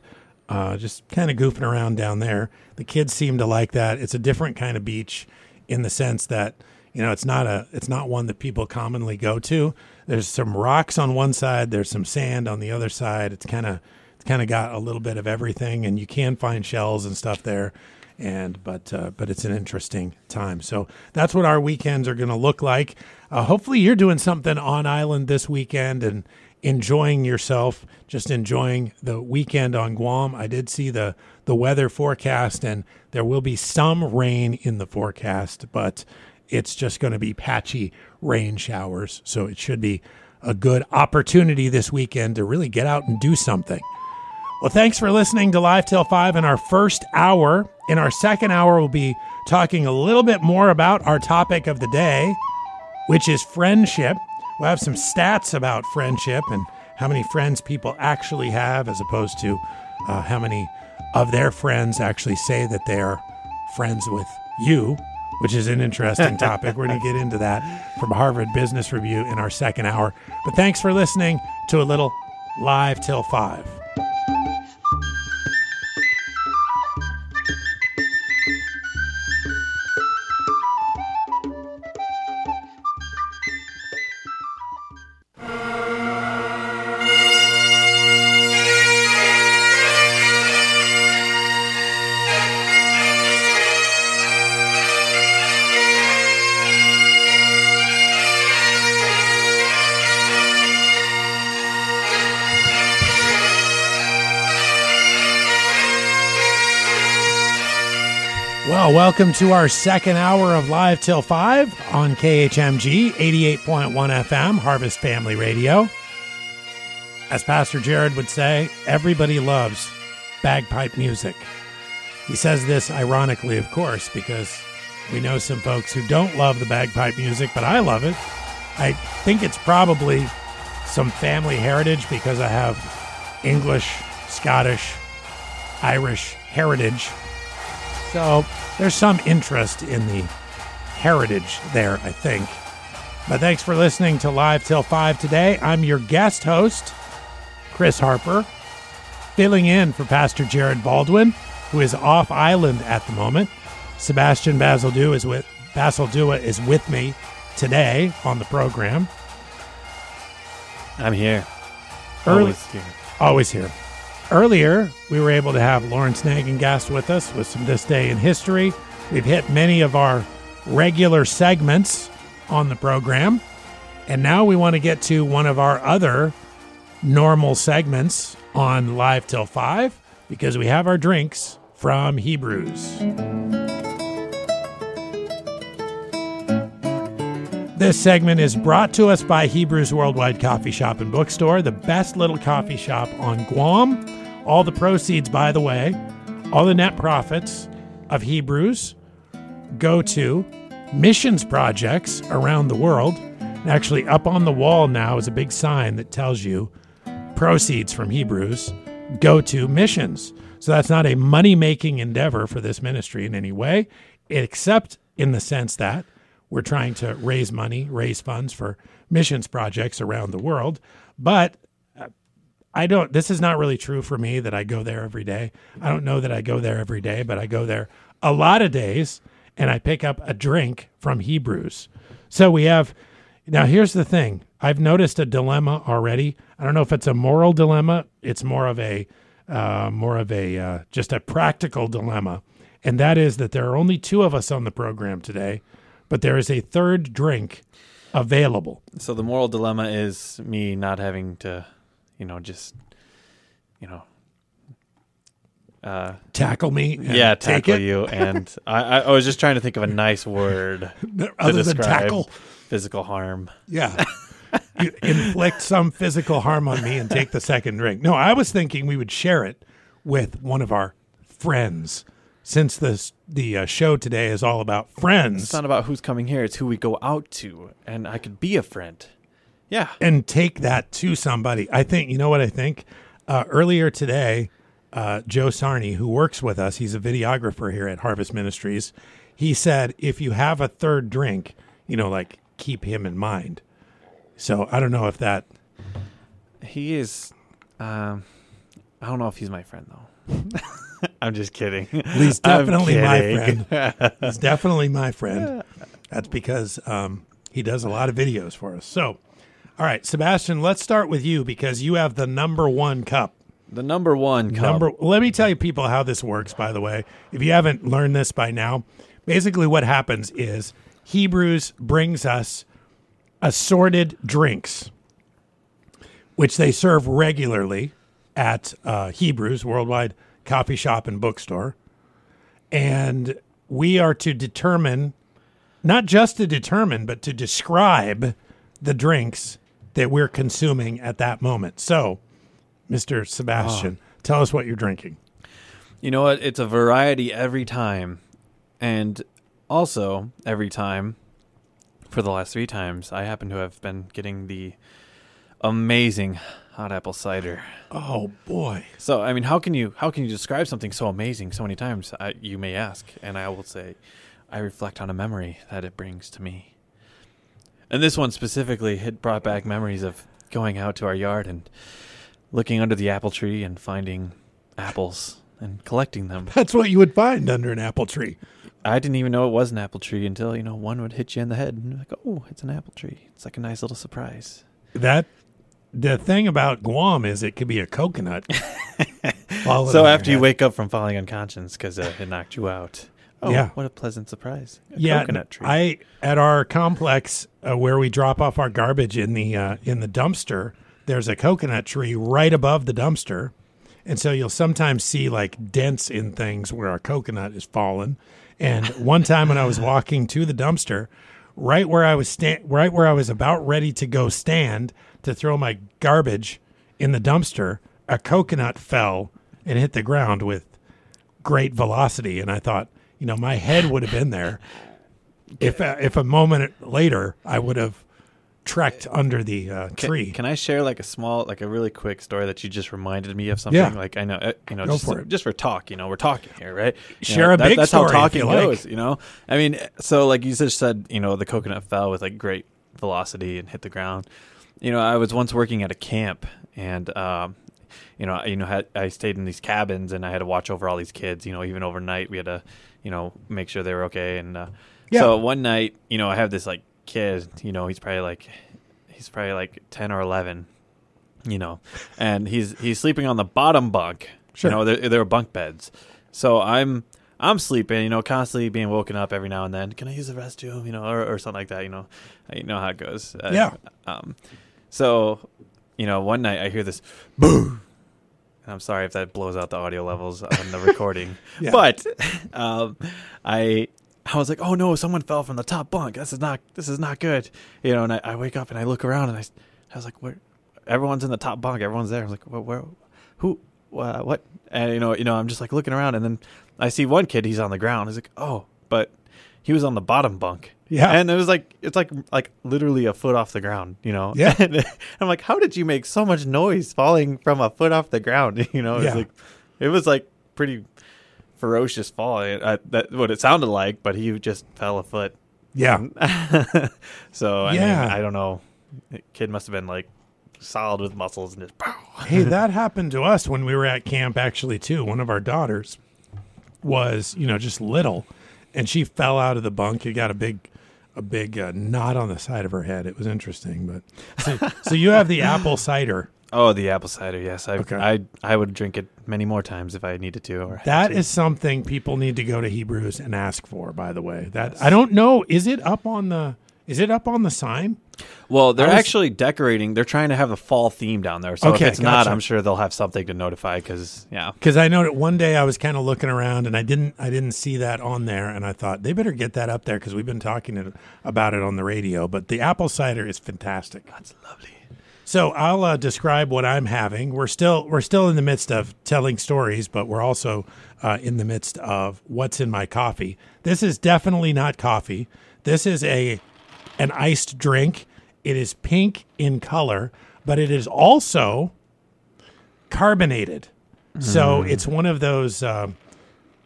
uh, just kind of goofing around down there. The kids seem to like that. It's a different kind of beach in the sense that you know it's not a it's not one that people commonly go to. There's some rocks on one side. There's some sand on the other side. It's kind of it's kind of got a little bit of everything, and you can find shells and stuff there. And but uh, but it's an interesting time. So that's what our weekends are going to look like. Uh, hopefully, you're doing something on island this weekend and enjoying yourself, just enjoying the weekend on Guam. I did see the the weather forecast, and there will be some rain in the forecast, but it's just going to be patchy rain showers. So it should be a good opportunity this weekend to really get out and do something. Well, thanks for listening to Live Till 5 in our first hour. In our second hour, we'll be talking a little bit more about our topic of the day, which is friendship. We'll have some stats about friendship and how many friends people actually have, as opposed to uh, how many of their friends actually say that they are friends with you, which is an interesting topic. We're going to get into that from Harvard Business Review in our second hour. But thanks for listening to a little Live Till 5. Welcome to our second hour of Live Till 5 on KHMG 88.1 FM, Harvest Family Radio. As Pastor Jared would say, everybody loves bagpipe music. He says this ironically, of course, because we know some folks who don't love the bagpipe music, but I love it. I think it's probably some family heritage because I have English, Scottish, Irish heritage So there's some interest in the heritage there, I think. But thanks for listening to Live Till 5 today. I'm your guest host, Chris Harper, filling in for Pastor Jared Baldwin, who is off island at the moment. Sebastian Basildua is with Basildua is with me today on the program. I'm here. Early- Always here. Always here. Earlier, we were able to have Lawrence Nagengast with us with some This Day in History. We've hit many of our regular segments on the program. And now we want to get to one of our other normal segments on Live Till 5 because we have our drinks from Hebrews. This segment is brought to us by Hebrews Worldwide Coffee Shop and Bookstore, the best little coffee shop on Guam. All the proceeds, by the way, all the net profits of Hebrews go to missions projects around the world. And actually, up on the wall now is a big sign that tells you proceeds from Hebrews go to missions. So that's not a money making endeavor for this ministry in any way, except in the sense that we're trying to raise money, raise funds for missions projects around the world. But I don't, this is not really true for me that I go there every day. I don't know that I go there every day, but I go there a lot of days and I pick up a drink from Hebrews. So we have, now here's the thing I've noticed a dilemma already. I don't know if it's a moral dilemma, it's more of a, uh, more of a, uh, just a practical dilemma. And that is that there are only two of us on the program today, but there is a third drink available. So the moral dilemma is me not having to, you know, just, you know, uh, Tackle me. yeah, tackle it. you. And I, I, was just trying to think of a nice word Other than tackle. physical harm. Yeah. you inflict some physical harm on me and take the second drink. No, I was thinking we would share it with one of our friends. Since this the uh, show today is all about friends It's not about who's coming here; it's who we go out to, and I could be a friend. Yeah, and take that to somebody. I think you know what I think. Uh, earlier today, uh, Joe Sarney, who works with us, he's a videographer here at Harvest Ministries. He said, if you have a third drink, you know, like keep him in mind. So I don't know if that he is. Um, I don't know if he's my friend though. I'm just kidding. He's definitely my friend. He's definitely my friend. That's because um, he does a lot of videos for us. So, all right, Sebastian, let's start with you because you have the number one cup. the number one cup. Number. Let me tell you, people, how this works. By the way, if you haven't learned this by now, basically what happens is Hebrews brings us assorted drinks, which they serve regularly at uh, Hebrews Worldwide Coffee Shop and Bookstore, and we are to determine, not just to determine, but to describe the drinks that we're consuming at that moment. So, Mr. Sebastian, ah. tell us what you're drinking. You know what? It's a variety every time. And also, every time, for the last three times, I happen to have been getting the amazing hot apple cider. Oh boy. So, I mean, how can you how can you describe something so amazing so many times? I, you may ask, and I will say, I reflect on a memory that it brings to me. And this one specifically, had brought back memories of going out to our yard and looking under the apple tree and finding apples and collecting them. That's what you would find under an apple tree. I didn't even know it was an apple tree until you know one would hit you in the head and you're like, oh, it's an apple tree. It's like a nice little surprise. That the thing about Guam is it could be a coconut. So after you head. wake up from falling unconscious because uh, it knocked you out, oh, Yeah. what a pleasant surprise! A yeah, coconut tree. I at our complex uh, where we drop off our garbage in the uh, in the dumpster. There's a coconut tree right above the dumpster, and so you'll sometimes see like dents in things where a coconut is fallen. And one time when I was walking to the dumpster, right where I was sta- right where I was about ready to go stand to throw my garbage in the dumpster, a coconut fell and hit the ground with great velocity, and I thought, you know, my head would have been there if uh, if a moment later I would have trekked under the uh, Can, tree. can I share like a small, like a really quick story that you just reminded me of something? Yeah. Like I know, uh, you know, Go just for just for talk. You know, we're talking here, right? You Share know, a big That's story if how talking you like. goes. You know, I mean, so like you just said, you know, the coconut fell with like great velocity and hit the ground. You know, I was once working at a camp, and um, you know, I- you know, had, I stayed in these cabins, and I had to watch over all these kids. You know, even overnight, we had to, you know, make sure they were okay. And uh, Yeah. so one night, you know, I have this like kid. You know, he's probably like, he's probably like ten or eleven. You know, and he's he's sleeping on the bottom bunk. Sure. You know, there there are bunk beds. So I'm I'm sleeping, you know, constantly being woken up every now and then. Can I use the restroom? You know, or, or something like that. You know, you know how it goes. Uh, Yeah. Um. So, you know, one night I hear this boom. I'm sorry if that blows out the audio levels on the recording, Yeah. but um, I I was like, oh no, someone fell from the top bunk. This is not this is not good. You know, and I, I wake up and I look around and I, I was like, where? Everyone's in the top bunk. Everyone's there. I was like, where? where who? Uh, what? And you know, you know, I'm just like looking around, and then I see one kid. He's on the ground. He's like, oh, but he was on the bottom bunk. Yeah. and it was like it's like like literally a foot off the ground. You know. Yeah. And I'm like, how did you make so much noise falling from a foot off the ground? You know, it's Yeah. like it was like pretty ferocious fall. I, that what it sounded like, but he just fell a foot. yeah. so I Yeah. mean, I don't know. Kid must have been like solid with muscles and just. hey, that happened to us when we were at camp, actually, too. One of our daughters was, you know, just little, and she fell out of the bunk. It got a big, a big uh, knot on the side of her head. It was interesting, but so, so you have the apple cider. Oh, the apple cider. Yes, I Okay. I I would drink it many more times if I needed to. Or That to. is something people need to go to Hebrews and ask for. By the way, that I don't know. Is it up on the? Is it up on the sign? well. They're was- actually decorating. They're trying to have a fall theme down there. So Okay, if it's not. I'm sure they'll have something to notify. Because yeah, Because I know that one day I was kind of looking around and I didn't I didn't see that on there, and I thought they better get that up there because we've been talking about it on the radio. But the apple cider is fantastic. that's lovely. So I'll uh, describe what I'm having. We're still we're still in the midst of telling stories, but we're also uh, in the midst of what's in my coffee. This is definitely not coffee. This is a an iced drink. It is pink in color, but it is also carbonated. So it's one of those um,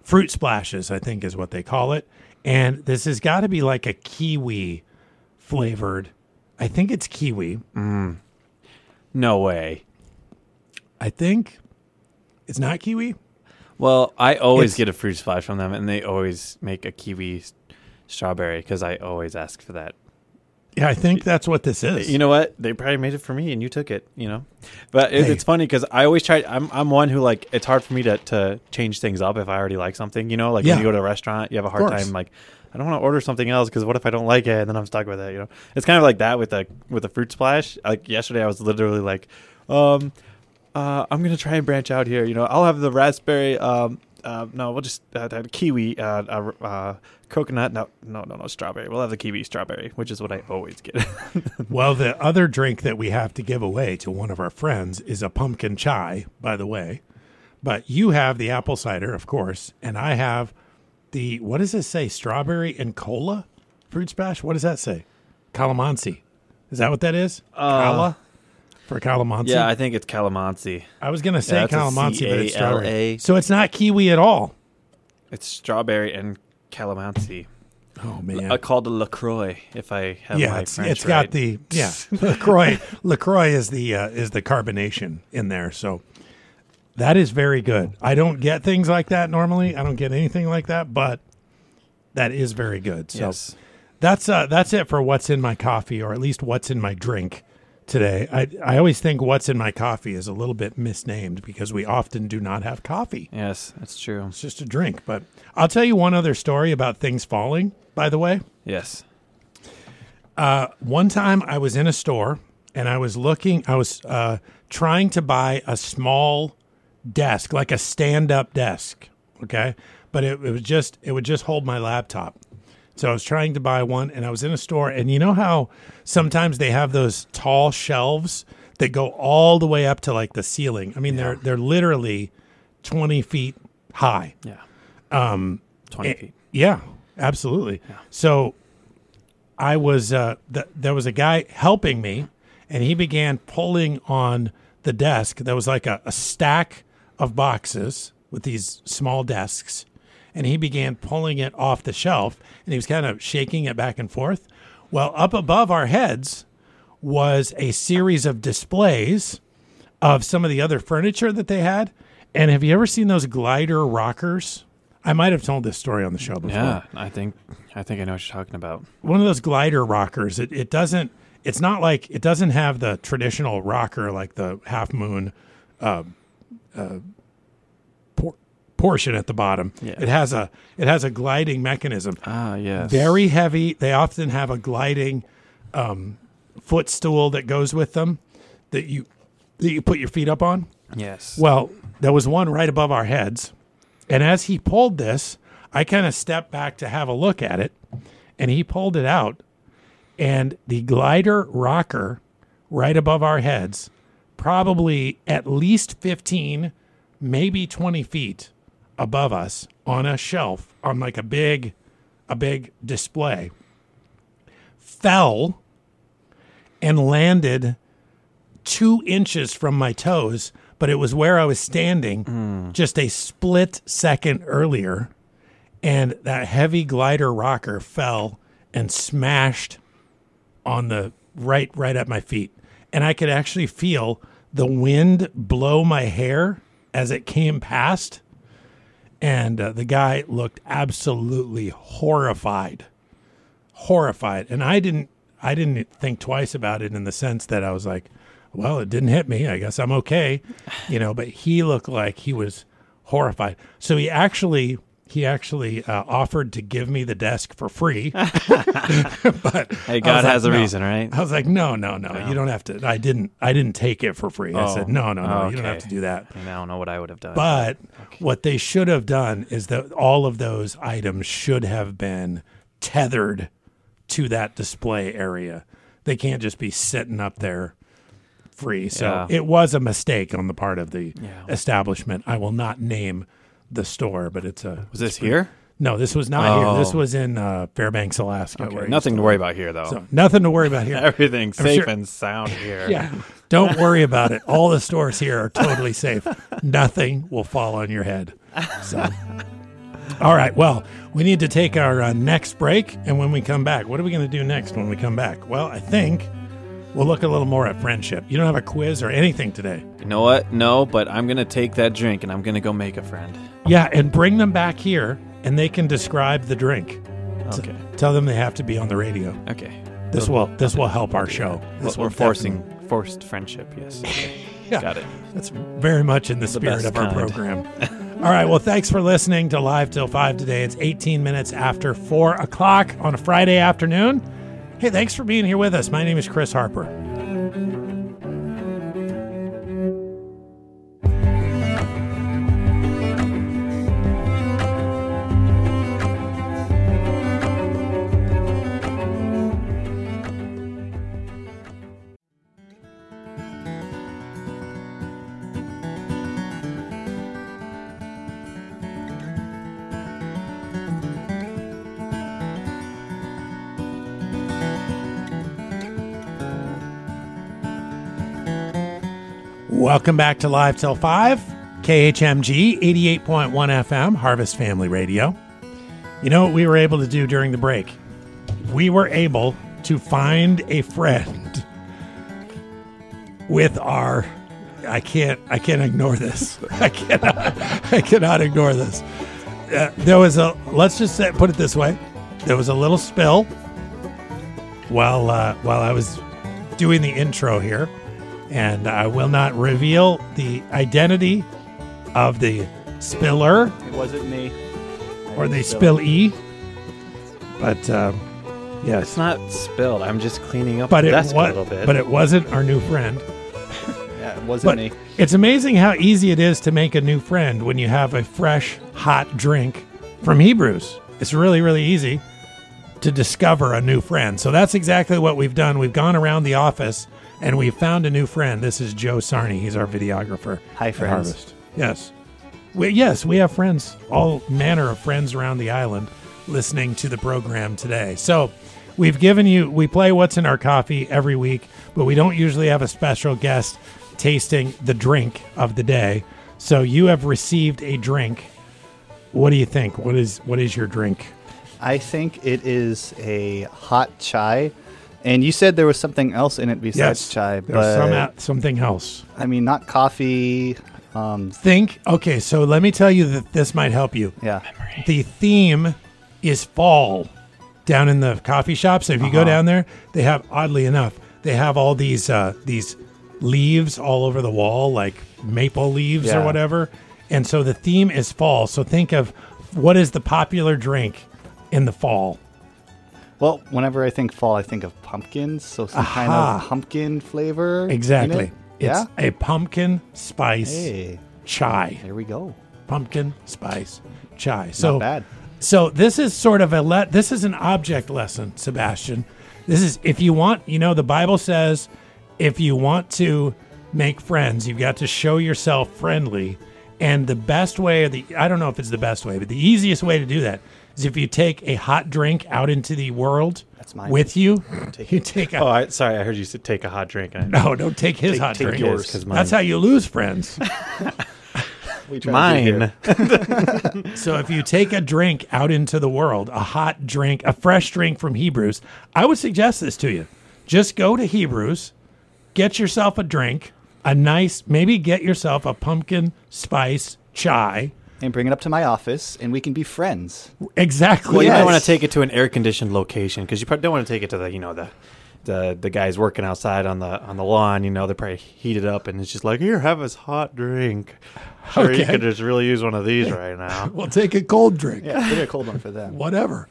fruit splashes, I think is what they call it. And this has got to be like a kiwi flavored. I think it's kiwi. No way. I think it's not kiwi. Well, I always It's- get a fruit splash from them, and they always make a kiwi strawberry because I always ask for that. Yeah, I think that's what this is. You know what? They probably made it for me, and you took it. You know, but it, Hey. it's funny because I always try. I'm I'm one who like it's hard for me to to change things up if I already like something. You know, like Yeah. when you go to a restaurant, you have a hard time like. I don't want to order something else because what if I don't like it and then I'm stuck with it? You know, it's kind of like that with the with the fruit splash. Like yesterday, I was literally like, um, uh, I'm gonna try and branch out here. You know, I'll have the raspberry. Um, uh, no, we'll just uh, uh, kiwi, uh, uh, uh, coconut. No, no, no, no, strawberry. We'll have the kiwi strawberry, which is what I always get. well, the other drink that we have to give away to one of our friends is a pumpkin chai, by the way. But you have the apple cider, of course, and I have the what does it say? Strawberry and cola fruit splash. What does that say? Calamansi. Is that what that is? Cala for calamansi. yeah, I think it's calamansi. I was gonna say Yeah, calamansi, but it's strawberry. So it's not kiwi at all. It's strawberry and calamansi. Oh man. Uh, called a Lacroix, if I have yeah, my it's, French it's right. got the yeah Lacroix. Lacroix is the uh, is the carbonation in there, so that is very good. I don't get things like that normally. I don't get anything like that, but that is very good. So Yes. that's uh, that's it for what's in my coffee, or at least what's in my drink today. I I always think what's in my coffee is a little bit misnamed because we often do not have coffee. Yes, that's true. It's just a drink. But I'll tell you one other story about things falling. By the way. Yes. one time I was in a store and I was looking, I was uh, trying to buy a small desk, like a stand up desk. Okay. But it, it was just, it would just hold my laptop. So I was trying to buy one and I was in a store. And you know how sometimes they have those tall shelves that go all the way up to like the ceiling? I mean, they're, they're literally 20 feet high. Yeah. Um, 20 Eh, feet. Yeah, absolutely. Yeah. So I was uh, th- there was a guy helping me, and he began pulling on the desk. There was like a, a stack of boxes with these small desks, and he began pulling it off the shelf, and he was kind of shaking it back and forth. Well, up above our heads was a series of displays of some of the other furniture that they had. And have you ever seen those glider rockers? I might have told this story on the show before. Yeah, I think I think I know what you're talking about. One of those glider rockers. It, it doesn't. It's not like it doesn't have the traditional rocker like the half moon uh, uh, portion at the bottom. Yeah. It has a it has a gliding mechanism. Ah, yes. Very heavy. They often have a gliding um, footstool that goes with them that you that you put your feet up on. Yes. Well, there was one right above our heads. And as he pulled this, I kind of stepped back to have a look at it. And he pulled it out. And the glider rocker right above our heads, probably at least 15, maybe 20 feet above us on a shelf on like a big a big display fell and landed two inches from my toes, but it was where I was standing mm. just a split second earlier. And that heavy glider rocker fell and smashed on the right right at my feet. And I could actually feel the wind blow my hair as it came past. And uh, the guy looked absolutely horrified horrified. And i didn't i didn't think twice about it in the sense that i was like well it didn't hit me. I guess i'm okay you know but he looked like he was horrified. So he actually he actually uh, offered to give me the desk for free but hey, God was like, has a no. reason, right? i was like no no no you don't have to i didn't i didn't take it for free i Oh, said no no no you don't have to do that And I don't know what I would have done. but what they should have done is that all of those items should have been tethered to that display area. They can't just be sitting up there free. So Yeah. it was a mistake on the part of the Yeah. establishment. I will not name the store, but it's a was this here? no. This was not here. This Oh. was in uh, Fairbanks, Alaska. Okay, nothing to worry about here, though. So nothing to worry about here. Everything's I'm safe sure- and sound here. Yeah. Don't worry about it. All the stores here are totally safe. Nothing will fall on your head. So, all right. Well, we need to take our uh, next break. And when we come back, what are we going to do next when we come back? Well, I think we'll look a little more at friendship. You don't have a quiz or anything today. You know what? No, but I'm gonna take that drink and I'm gonna go make a friend. Yeah. And bring them back here and they can describe the drink. Okay. Tell them they have to be on the radio. Okay. This will this will help our show. This We're will forcing forced friendship. Yes. Okay. Yeah. Got it. That's very much in the, spirit of our kind. program. All right. Well, thanks for listening to Live Till 5 today. It's 18 minutes after 4 o'clock on a Friday afternoon. Hey, thanks for being here with us. My name is Chris Harper. Welcome back to Live Till 5, KHMG 88.1 FM, Harvest Family Radio. You know what we were able to do during the break? We were able to find a friend with our I can't I can't ignore this. I cannot I cannot ignore this. Uh, there was a let's just say, put it this way. There was a little spill while uh, while I was doing the intro here, and I will not reveal the identity of the spiller It wasn't me. or the spill e. But um, yes, It's not spilled. I'm just cleaning up but the it desk was a little bit. but it wasn't our new friend. yeah, it wasn't But me. it's amazing how easy it is to make a new friend when you have a fresh, hot drink from Hebrews. It's really, really easy to discover a new friend. So that's exactly what we've done. We've gone around the office and we've found a new friend. This is Joe Sarney. He's our videographer. Hi, friends. Harvest. Yes. We, yes, we have friends, all manner of friends around the island listening to the program today. So we've given you we play what's in our coffee every week, but we don't usually have a special guest tasting the drink of the day. So you have received a drink. What do you think? What is what is your drink? I think it is a hot chai. And you said there was something else in it besides chai, There's but some a- something else. I mean, not coffee. Um, Think okay, so let me tell you that this might help you. yeah, the theme is fall down in the coffee shop. So if you go Uh-huh. down there, they have oddly enough, they have all these uh, these leaves all over the wall, like maple leaves or whatever. And so the theme is fall. So think of what is the popular drink in the fall. Well, whenever I think fall, I think of pumpkins, so some kind of pumpkin flavor. Exactly. Yeah. a pumpkin spice Hey, chai. there we go. Pumpkin spice chai. So Not bad. So this is sort of a let. This is an object lesson, Sebastian. This is if you want. You know, the Bible says if you want to make friends, you've got to show yourself friendly. And the best way, or the I don't know if it's the best way, but the easiest way to do that is if you take a hot drink out into the world That's mine. with you. you take a Oh, I, sorry. I heard you said take a hot drink. I, no, don't take his Take- hot take drink. yours. 'cause That's how you lose friends. We try to do Mine. here. So if you take a drink out into the world, a hot drink, a fresh drink from Hebrews, I would suggest this to you. Just go to Hebrews, get yourself a drink, a nice, maybe get yourself a pumpkin spice chai. And bring it up to my office, and we can be friends. Exactly. Well, you might Yes. want to take it to an air conditioned location because you probably don't want to take it to the you know the. The, the guys working outside on the on the lawn, you know, they're probably heated up, and it's just like, here, have this hot drink. Sure, you could just really use one of these right now. We'll take a cold drink. Yeah, get a cold one for them. Whatever.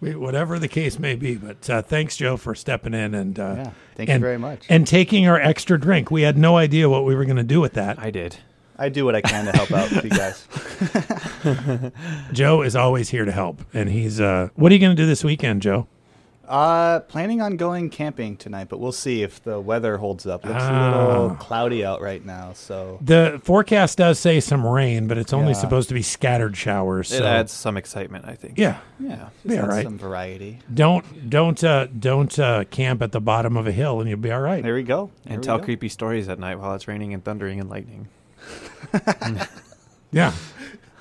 We, whatever the case may be. But uh, thanks, Joe, for stepping in and uh, Yeah, thank you very much. And taking our extra drink. We had no idea what we were going to do with that. I did. I do what I can to help out with you guys. Joe is always here to help, and he's. Uh, what are you going to do this weekend, Joe? Uh, planning on going camping tonight, but we'll see if the weather holds up. It's Ah. a little cloudy out right now, so The forecast does say some rain, but it's only Yeah. supposed to be scattered showers. It so- adds some excitement, I think. Yeah. yeah, Be all right. some variety. Don't don't uh, don't uh, camp at the bottom of a hill, and you'll be all right. There we go. There And we tell go. creepy stories at night while it's raining and thundering and lightning. Yeah.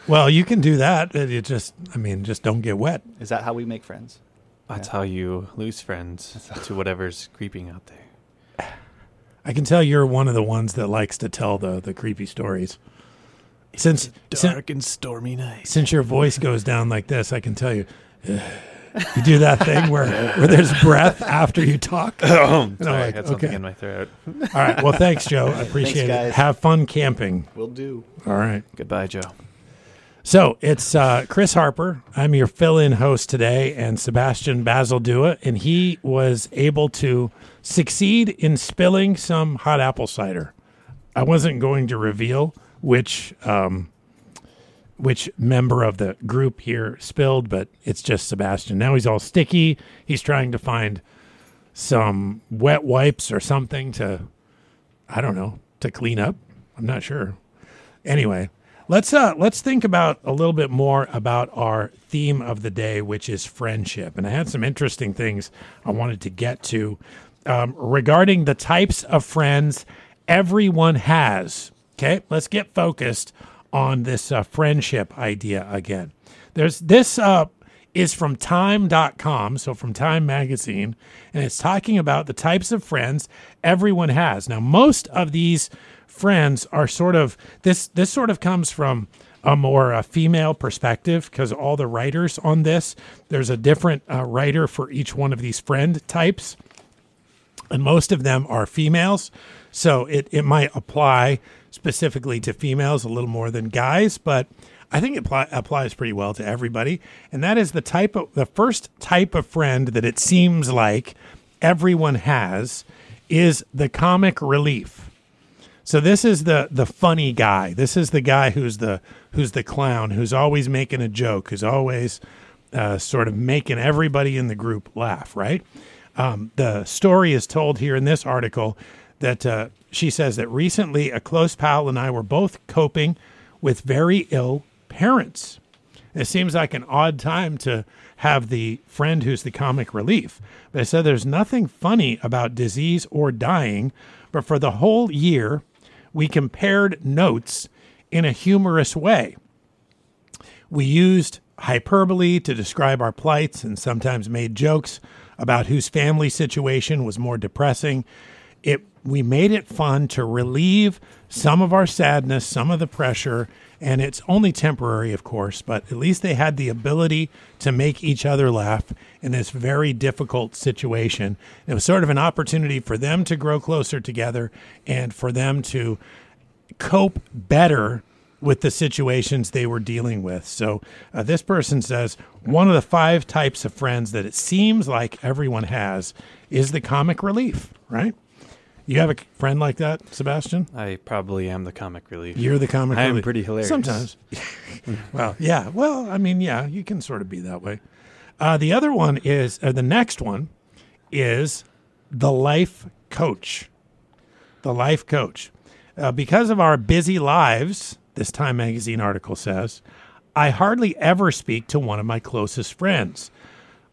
Well, you can do that. It it just, I mean, just don't get wet. Is that how we make friends? That's how you lose friends to whatever's creeping out there. I can tell you're one of the ones that likes to tell the the creepy stories. Since sin- Dark and stormy night. since your voice goes down like this, I can tell you. You do that thing where, where there's breath after you talk. Oh, No, sorry, like, I had something okay. in my throat. All right. Well, thanks, Joe. I appreciate it. guys. Have fun camping. We'll do. All right. Goodbye, Joe. So it's uh, Chris Harper. I'm your fill in host today, and Sebastian Basildua. And he was able to succeed in spilling some hot apple cider. I wasn't going to reveal which. Um, which member of the group here spilled, but it's just Sebastian. Now he's all sticky. He's trying to find some wet wipes or something to, I don't know, to clean up. I'm not sure. Anyway, let's uh let's think about a little bit more about our theme of the day, which is friendship. And I had some interesting things I wanted to get to um, regarding the types of friends everyone has. Okay, let's get focused on this uh, friendship idea again. There's this uh, is from time.com, so from Time magazine, and it's talking about the types of friends everyone has. Now, most of these friends are sort of this this sort of comes from a more uh, female perspective because all the writers on this there's a different uh, writer for each one of these friend types and most of them are females. So it, it might apply specifically to females a little more than guys, but I think it pli- applies pretty well to everybody. And that is the type of the first type of friend that it seems like everyone has is the comic relief. So this is the the funny guy. This is the guy who's the who's the clown, who's always making a joke, who's always uh, sort of making everybody in the group laugh. Right. Um, the story is told here in this article that uh, she says that recently a close pal and I were both coping with very ill parents. It seems like an odd time to have the friend who's the comic relief. But I said there's nothing funny about disease or dying, but for the whole year, we compared notes in a humorous way. We used hyperbole to describe our plights and sometimes made jokes about whose family situation was more depressing. It we made it fun to relieve some of our sadness, some of the pressure, and it's only temporary, of course, but at least they had the ability to make each other laugh in this very difficult situation. It was sort of an opportunity for them to grow closer together and for them to cope better with the situations they were dealing with. So, uh, this person says one of the five types of friends that it seems like everyone has is the comic relief, right? You have a friend like that, Sebastian? I probably am the comic relief. You're the comic relief. I am pretty hilarious. Sometimes. well, yeah. Well, I mean, yeah, you can sort of be that way. Uh, the other one is, or the next one is the life coach. The life coach. Uh, because of our busy lives, this Time Magazine article says, I hardly ever speak to one of my closest friends,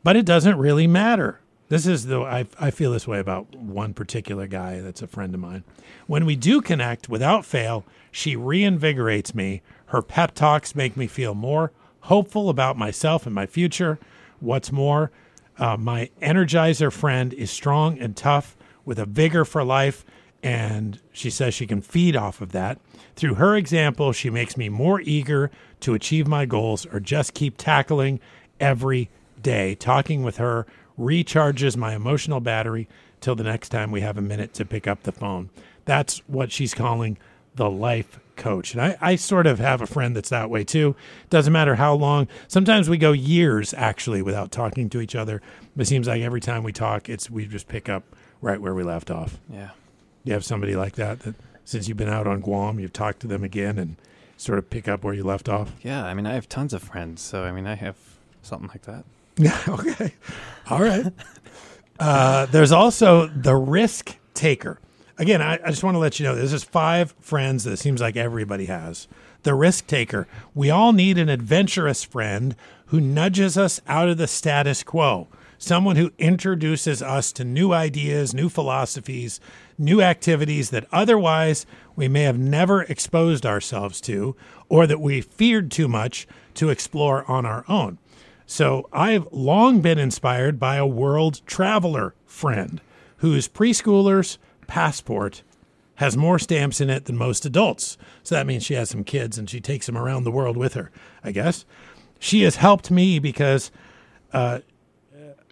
but it doesn't really matter. This is the I, I feel this way about one particular guy that's a friend of mine. When we do connect without fail, she reinvigorates me. Her pep talks make me feel more hopeful about myself and my future. What's more, uh, my energizer friend is strong and tough with a vigor for life, and she says she can feed off of that. Through her example, she makes me more eager to achieve my goals or just keep tackling every day. Talking with her recharges my emotional battery till the next time we have a minute to pick up the phone. That's what she's calling the life coach. And I, I sort of have a friend that's that way too. Doesn't matter how long. Sometimes we go years actually without talking to each other. But it seems like every time we talk, it's we just pick up right where we left off. Yeah. You have somebody like that that since you've been out on Guam, you've talked to them again and sort of pick up where you left off. Yeah. I mean, I have tons of friends, so I mean, I have something like that. Yeah. Okay. All right. Uh, there's also the risk taker. Again, I, I just want to let you know this is five friends that it seems like everybody has. The risk taker. We all need an adventurous friend who nudges us out of the status quo. Someone who introduces us to new ideas, new philosophies, new activities that otherwise we may have never exposed ourselves to or that we feared too much to explore on our own. So I've long been inspired by a world traveler friend whose preschooler's passport has more stamps in it than most adults. So that means she has some kids and she takes them around the world with her, I guess. She has helped me because uh,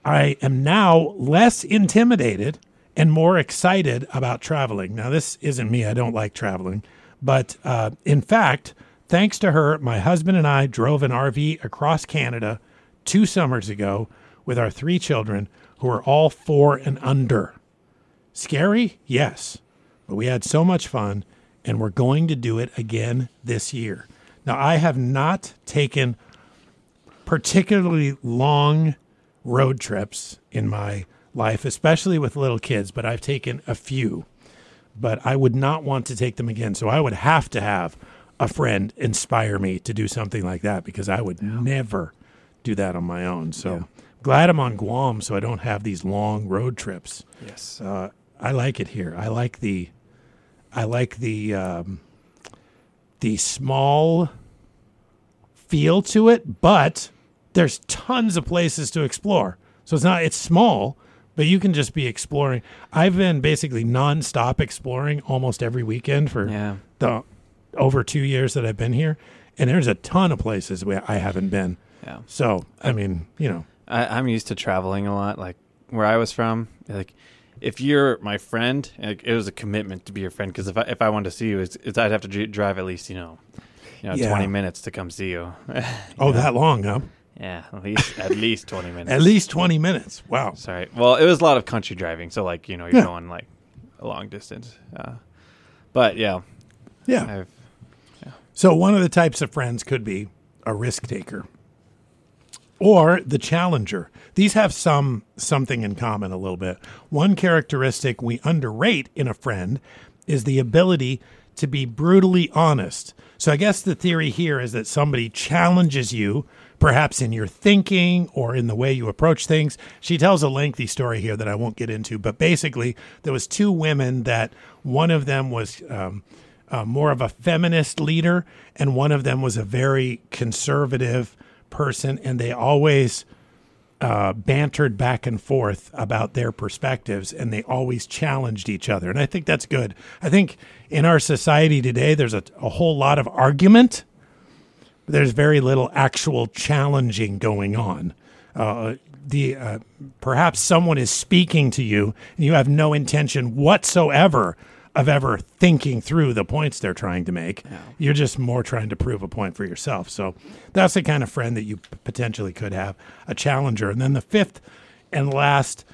I am now less intimidated and more excited about traveling. Now, this isn't me. I don't like traveling. But uh, in fact, thanks to her, my husband and I drove an RV across Canada two summers ago with our three children who are all four and under. Scary? Yes. But we had so much fun, and we're going to do it again this year. Now, I have not taken particularly long road trips in my life, especially with little kids, but I've taken a few. But I would not want to take them again. So I would have to have a friend inspire me to do something like that because I would never do that on my own. So glad I'm on Guam so I don't have these long road trips. Yes. Uh, I like it here. I like the, I like the, um, the small feel to it, but there's tons of places to explore. So it's not, it's small, but you can just be exploring. I've been basically nonstop exploring almost every weekend for Yeah. the over two years that I've been here, and there's a ton of places where I haven't been. Yeah. So I mean, you know, I, I'm used to traveling a lot. Like where I was from, like if you're my friend, like, it was a commitment to be your friend. Because if I if I wanted to see you, it's, it's I'd have to dri- drive at least you know, you know, Yeah. 20 minutes to come see you. oh that long, huh? yeah, at least at least 20 minutes. At least twenty minutes. Wow. Sorry. Well, it was a lot of country driving, so like you know you're Yeah. going like a long distance. Uh, but yeah, Yeah. I've So one of the types of friends could be a risk taker or the challenger. These have some something in common a little bit. One characteristic we underrate in a friend is the ability to be brutally honest. So I guess the theory here is that somebody challenges you, perhaps in your thinking or in the way you approach things. She tells a lengthy story here that I won't get into, but basically there was two women that one of them was um, uh, more of a feminist leader, and one of them was a very conservative person, and they always uh, bantered back and forth about their perspectives and they always challenged each other. And I think that's good. I think in our society today, there's a, a whole lot of argument, there's very little actual challenging going on. Uh, the uh, perhaps someone is speaking to you and you have no intention whatsoever of ever thinking through the points they're trying to make. You're just more trying to prove a point for yourself. So that's the kind of friend that you potentially could have, a challenger. And then the fifth and last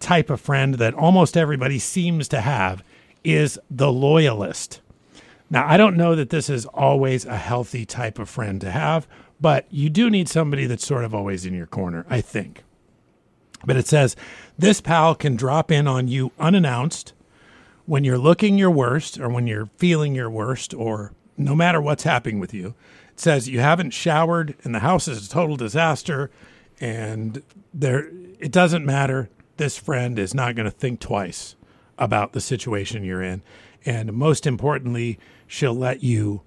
type of friend that almost everybody seems to have is the loyalist. Now, I don't know that this is always a healthy type of friend to have, but you do need somebody that's sort of always in your corner, I think. But it says this pal can drop in on you unannounced when you're looking your worst or when you're feeling your worst or no matter what's happening with you. It says you haven't showered and the house is a total disaster and there it doesn't matter. This friend is not going to think twice about the situation you're in. And most importantly, she'll let you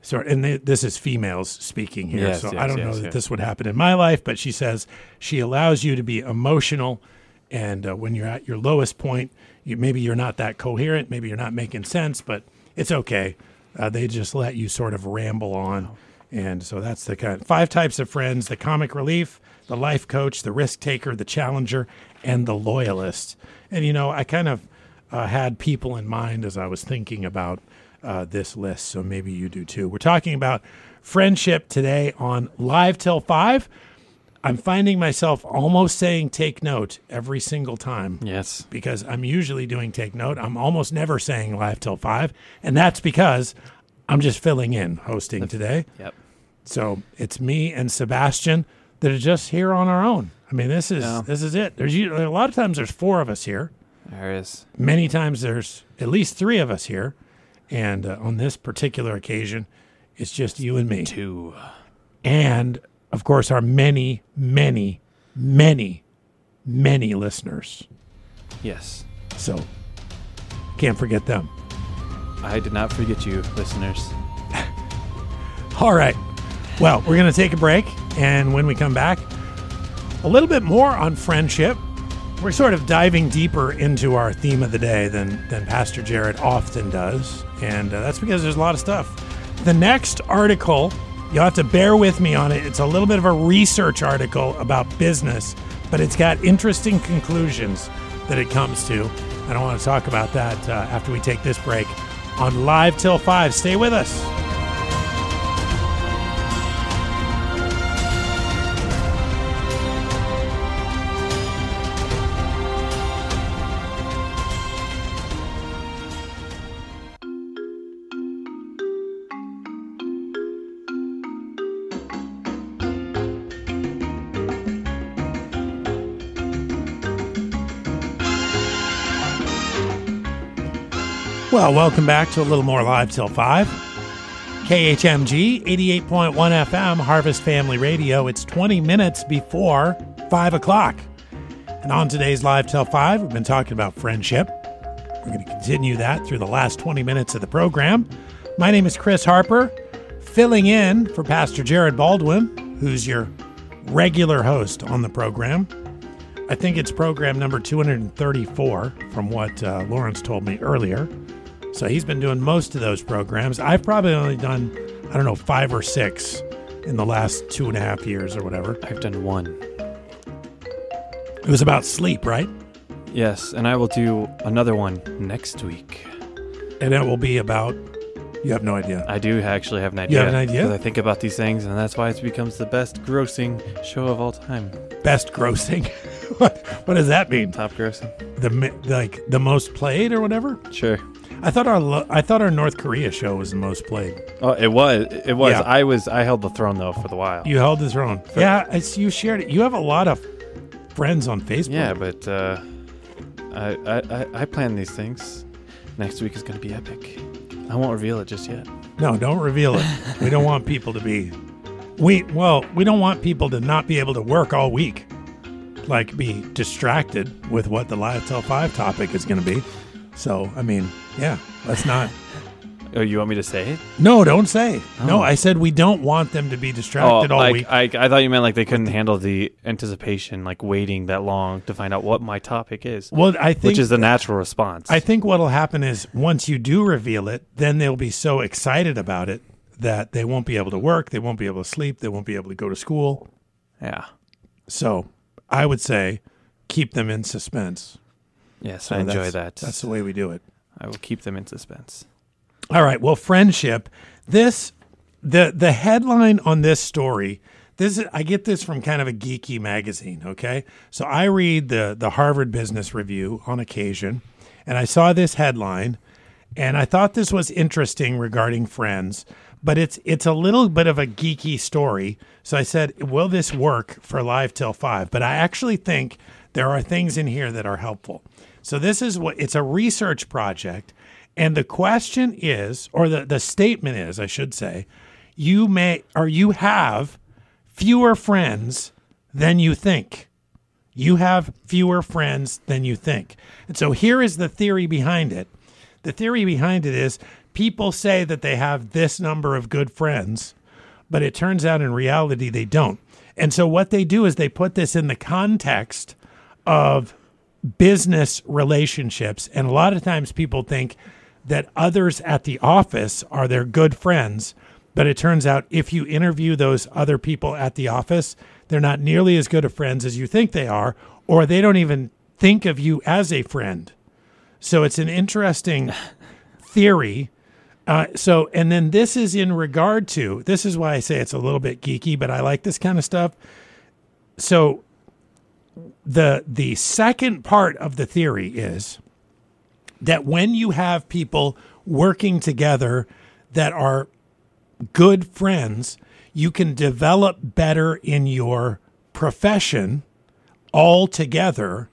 sort and th- this is females speaking here. Yes, so I don't know yes, that yes. this would happen in my life, but she says she allows you to be emotional and uh, when you're at your lowest point, you, maybe you're not that coherent, maybe you're not making sense, but it's okay. Uh, they just let you sort of ramble on. And so that's the kind five types of friends the comic relief, the life coach, the risk taker, the challenger, and the loyalist. And, you know, I kind of uh, had people in mind as I was thinking about uh, this list. So maybe you do too. We're talking about friendship today on Live Till 5. I'm finding myself almost saying take note every single time Yes. because I'm usually doing take note. I'm almost never saying live till five, and that's because I'm just filling in hosting today. Yep. So it's me and Sebastian that are just here on our own. I mean, this is Yeah. this is it. There's usually, a lot of times there's four of us here. There is. Many times there's at least three of us here, and uh, on this particular occasion, it's just you and me Two. and of course our many many many many listeners. Yes. so can't forget them. I did not forget you, listeners. all right. Well we're going to take a break and when we come back a little bit more on friendship. We're sort of diving deeper into our theme of the day than than pastor jared often does and uh, that's because there's a lot of stuff. The next article you'll have to bear with me on it. It's a little bit of a research article about business but it's got interesting conclusions that it comes to i don't want to talk about that uh, after we take this break on live till 5 stay with us Well, welcome back to a little more live till 5. KHMG 88.1 FM, Harvest Family Radio. It's 20 minutes before 5 o'clock. And on today's Live Till 5, we've been talking about friendship. We're going to continue that through the last 20 minutes of the program. My name is Chris Harper, filling in for Pastor Jared Baldwin, who's your regular host on the program. I think it's program number 234 from what uh, Lawrence told me earlier. So he's been doing most of those programs. I've probably only done, I don't know, five or six in the last two and a half years or whatever. I've done one. It was about sleep, right? Yes, and I will do another one next week. And it will be about, you have no idea. I do actually have an idea. You have an idea? Because I think about these things, and that's why it becomes the best grossing show of all time. Best grossing. what, what does that mean? Top grossing. The mi- like the most played or whatever? Sure. I thought our lo- I thought our North Korea show was the most played. Oh, it was. It was. Yeah. I was. I held the throne though for the while. You held the throne. Yeah, it's, you shared it. You have a lot of friends on Facebook. yeah, but uh, I, I I I plan these things. Next week is going to be epic. I won't reveal it just yet. No, don't reveal it. we don't want people to be. We well, we don't want people to not be able to work all week, like be distracted with what the live till five topic is going to be. So, I mean, yeah, let's not. Oh, you want me to say it? No, don't say. No, Oh. I said we don't want them to be distracted oh, all like, week. I, I thought you meant like they couldn't handle the anticipation, like waiting that long to find out what my topic is, well, I think which is the natural response. I think what'll happen is once you do reveal it, then they'll be so excited about it that they won't be able to work, they won't be able to sleep, they won't be able to go to school. yeah. So, I would say keep them in suspense. Yes, So I enjoy that's- that. That's the way we do it. I will keep them in suspense. All right. Well, friendship. This the the headline on this story. This is, I get this from kind of a geeky magazine. Okay, so I read the the Harvard Business Review on occasion, and I saw this headline, and I thought this was interesting regarding friends. But it's it's a little bit of a geeky story. So I said, will this work for live till five? But I actually think there are things in here that are helpful. So this is what it's a research project. And the question is, or the, the statement is, I should say, you may or you have fewer friends than you think. You have fewer friends than you think. And so here is the theory behind it. The theory behind it is people say that they have this number of good friends, but it turns out in reality they don't. And so what they do is they put this in the context of business relationships. And a lot of times people think that others at the office are their good friends. But it turns out if you interview those other people at the office, they're not nearly as good of friends as you think they are, or they don't even think of you as a friend. So it's an interesting theory. Uh, so, and then this is in regard to this is why I say it's a little bit geeky, but I like this kind of stuff. So, the the second part of the theory is that when you have people working together that are good friends, you can develop better in your profession all together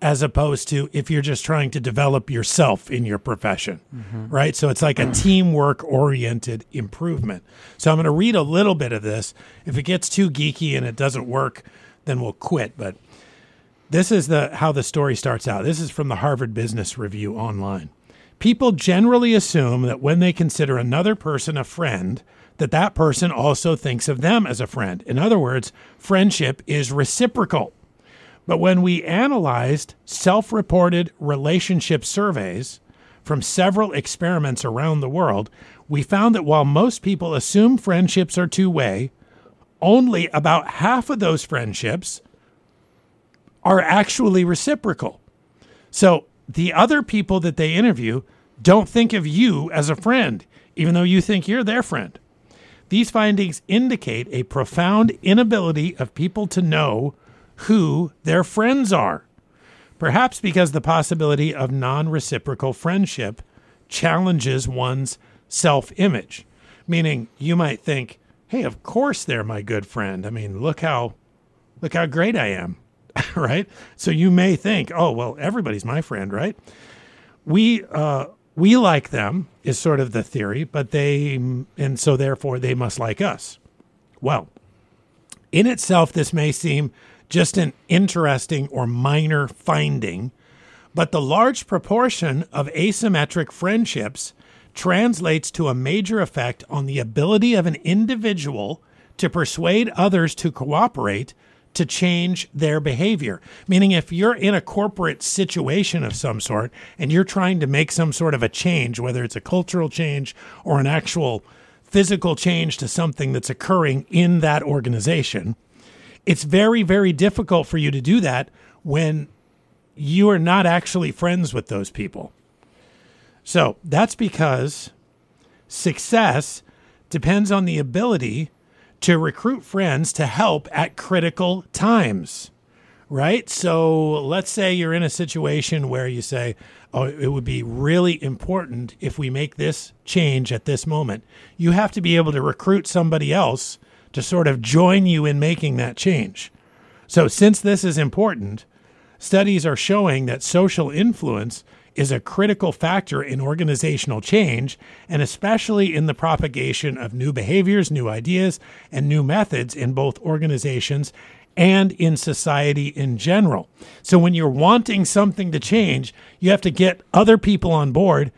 as opposed to if you're just trying to develop yourself in your profession, mm-hmm. right? So it's like a teamwork oriented improvement. So I'm going to read a little bit of this. If it gets too geeky and it doesn't work, then we'll quit. But this is the how the story starts out. This is from the Harvard Business Review online. People generally assume that when they consider another person a friend, that that person also thinks of them as a friend. In other words, friendship is reciprocal. But when we analyzed self reported relationship surveys from several experiments around the world, we found that while most people assume friendships are two way, only about half of those friendships are actually reciprocal. So the other people that they interview don't think of you as a friend, even though you think you're their friend. These findings indicate a profound inability of people to know who their friends are. Perhaps because the possibility of non reciprocal friendship challenges one's self image. Meaning, you might think, hey, of course they're my good friend. I mean, look how. Look how great I am, right? So you may think, oh well, everybody's my friend, right? We uh, we like them is sort of the theory, but they and so therefore they must like us. Well, in itself, this may seem just an interesting or minor finding, but the large proportion of asymmetric friendships translates to a major effect on the ability of an individual to persuade others to cooperate to change their behavior. Meaning, if you're in a corporate situation of some sort and you're trying to make some sort of a change, whether it's a cultural change or an actual physical change to something that's occurring in that organization, it's very, very difficult for you to do that when you are not actually friends with those people. So that's because success depends on the ability to recruit friends to help at critical times, right? So let's say you're in a situation where you say, oh, it would be really important if we make this change at this moment. You have to be able to recruit somebody else to sort of join you in making that change. So, since this is important, studies are showing that social influence is a critical factor in organizational change, and especially in the propagation of new behaviors, new ideas, and new methods in both organizations and in society in general. So, when you're wanting something to change, you have to get other people on board.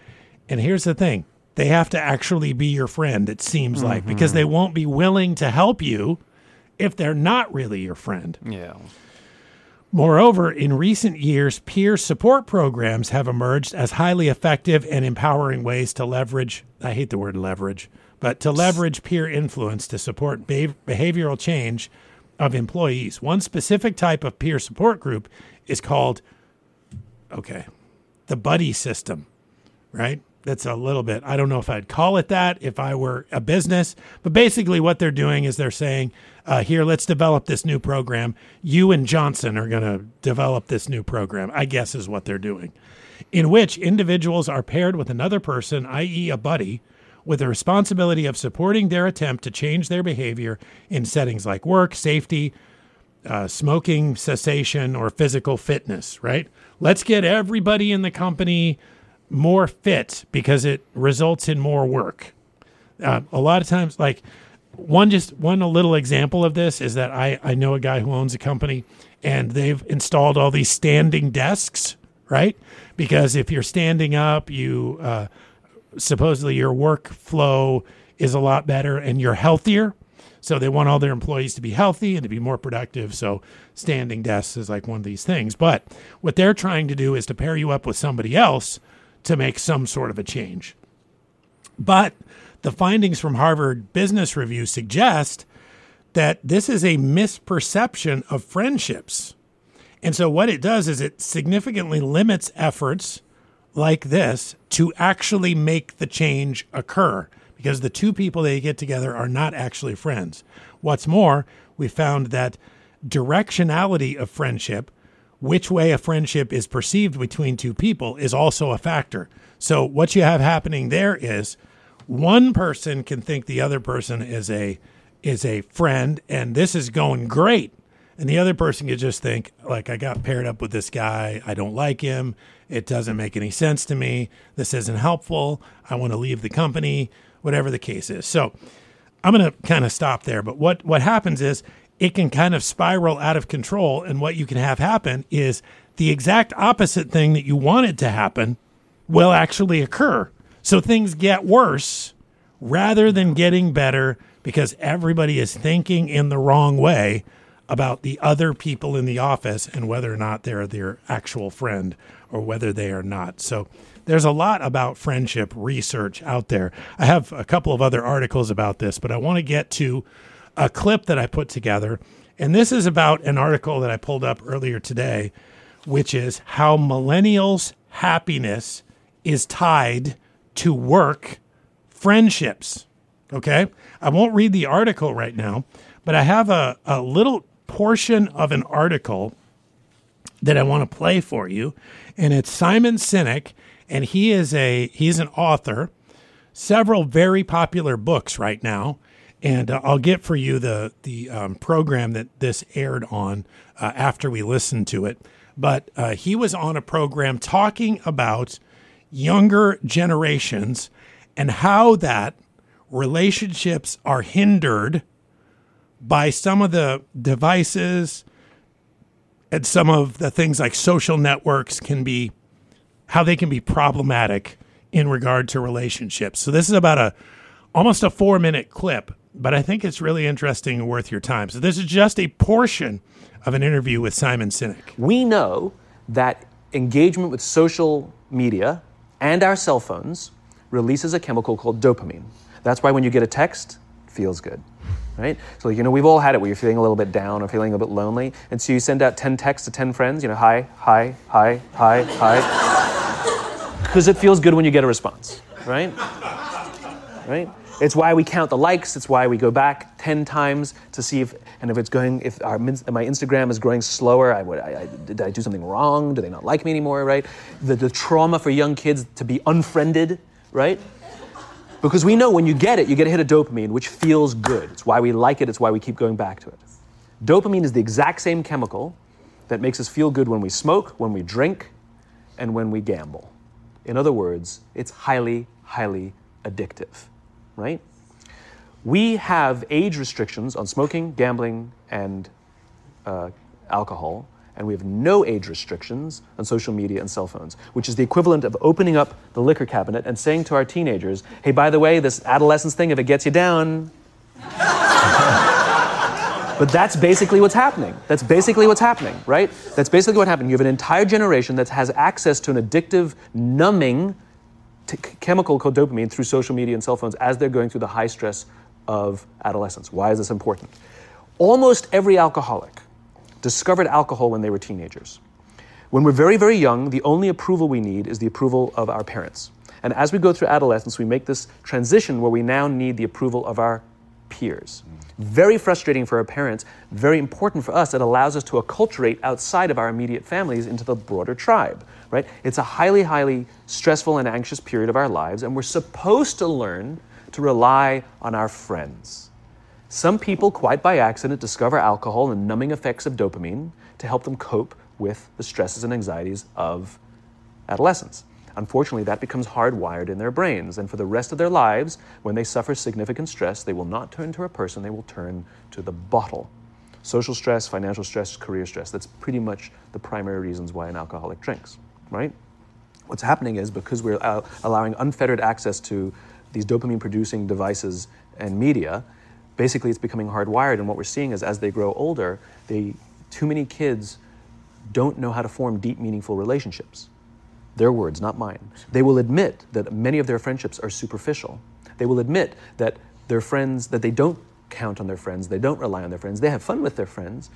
And here's the thing they have to actually be your friend, it seems like, because mm-hmm. they won't be willing to help you if they're not really your friend. Yeah. Moreover, in recent years, peer support programs have emerged as highly effective and empowering ways to leverage, I hate the word leverage, but to leverage peer influence to support be- behavioral change of employees. One specific type of peer support group is called, okay, the buddy system, right? That's a little bit, I don't know if I'd call it that if I were a business, but basically what they're doing is they're saying, uh, here, let's develop this new program. You and Johnson are going to develop this new program, I guess is what they're doing, in which individuals are paired with another person, i.e., a buddy, with the responsibility of supporting their attempt to change their behavior in settings like work, safety, uh, smoking cessation, or physical fitness, right? Let's get everybody in the company more fit because it results in more work. Uh, a lot of times, like one just one a little example of this is that I, I know a guy who owns a company and they've installed all these standing desks, right? Because if you're standing up, you uh, supposedly your workflow is a lot better and you're healthier. So they want all their employees to be healthy and to be more productive. So standing desks is like one of these things. But what they're trying to do is to pair you up with somebody else to make some sort of a change. But the findings from Harvard Business Review suggest that this is a misperception of friendships. And so what it does is it significantly limits efforts like this to actually make the change occur because the two people they get together are not actually friends. What's more, we found that directionality of friendship, which way a friendship is perceived between two people, is also a factor. So, what you have happening there is one person can think the other person is a is a friend and this is going great. And the other person could just think like i got paired up with this guy. I don't like him. It doesn't make any sense to me. This isn't helpful. I want to leave the company whatever the case is. So i'm going to kind of stop there but what what happens is it can kind of spiral out of control and what you can have happen is the exact opposite thing that you wanted to happen will actually occur so things get worse rather than getting better because everybody is thinking in the wrong way about the other people in the office and whether or not they're their actual friend or whether they are not. So there's a lot about friendship research out there. I have a couple of other articles about this, but I want to get to a clip that I put together. And this is about an article that I pulled up earlier today, which is how millennials' happiness is tied to work friendships. Okay. I won't read the article right now, but I have a, a little portion of an article that I want to play for you. And it's Simon Sinek, and he is a he's an author, several very popular books right now. And uh, I'll get for you the the um, program that this aired on uh, after we listened to it. But uh, he was on a program talking about younger generations and how that relationships are hindered by some of the devices and some of the things like social networks can be how they can be problematic in regard to relationships. So this is about a almost a 4 minute clip, but I think it's really interesting and worth your time. So this is just a portion of an interview with Simon Sinek. We know that engagement with social media and our cell phones releases a chemical called dopamine. That's why when you get a text, it feels good. Right? So, you know, we've all had it where you're feeling a little bit down or feeling a bit lonely. And so you send out 10 texts to 10 friends, you know, hi, hi, hi, hi, hi. Because it feels good when you get a response, right? Right? It's why we count the likes. It's why we go back 10 times to see if, and if it's going, if our, my Instagram is growing slower, I would, I, I, did I do something wrong? Do they not like me anymore, right? The, the trauma for young kids to be unfriended, right? Because we know when you get it, you get a hit of dopamine, which feels good. It's why we like it, it's why we keep going back to it. Dopamine is the exact same chemical that makes us feel good when we smoke, when we drink, and when we gamble. In other words, it's highly, highly addictive, right? We have age restrictions on smoking, gambling, and uh, alcohol, and we have no age restrictions on social media and cell phones, which is the equivalent of opening up the liquor cabinet and saying to our teenagers, hey, by the way, this adolescence thing, if it gets you down. but that's basically what's happening. That's basically what's happening, right? That's basically what happened. You have an entire generation that has access to an addictive, numbing t- chemical called dopamine through social media and cell phones as they're going through the high stress of adolescence. Why is this important? Almost every alcoholic discovered alcohol when they were teenagers. When we're very, very young, the only approval we need is the approval of our parents. And as we go through adolescence, we make this transition where we now need the approval of our peers. Very frustrating for our parents, very important for us. It allows us to acculturate outside of our immediate families into the broader tribe, right? It's a highly, highly stressful and anxious period of our lives, and we're supposed to learn to rely on our friends. Some people, quite by accident, discover alcohol and numbing effects of dopamine to help them cope with the stresses and anxieties of adolescence. Unfortunately, that becomes hardwired in their brains, and for the rest of their lives, when they suffer significant stress, they will not turn to a person, they will turn to the bottle. Social stress, financial stress, career stress. That's pretty much the primary reasons why an alcoholic drinks, right? What's happening is because we're uh, allowing unfettered access to these dopamine producing devices and media, basically it's becoming hardwired. And what we're seeing is as they grow older, they, too many kids don't know how to form deep, meaningful relationships. Their words, not mine. They will admit that many of their friendships are superficial. They will admit that their friends, that they don't count on their friends, they don't rely on their friends, they have fun with their friends,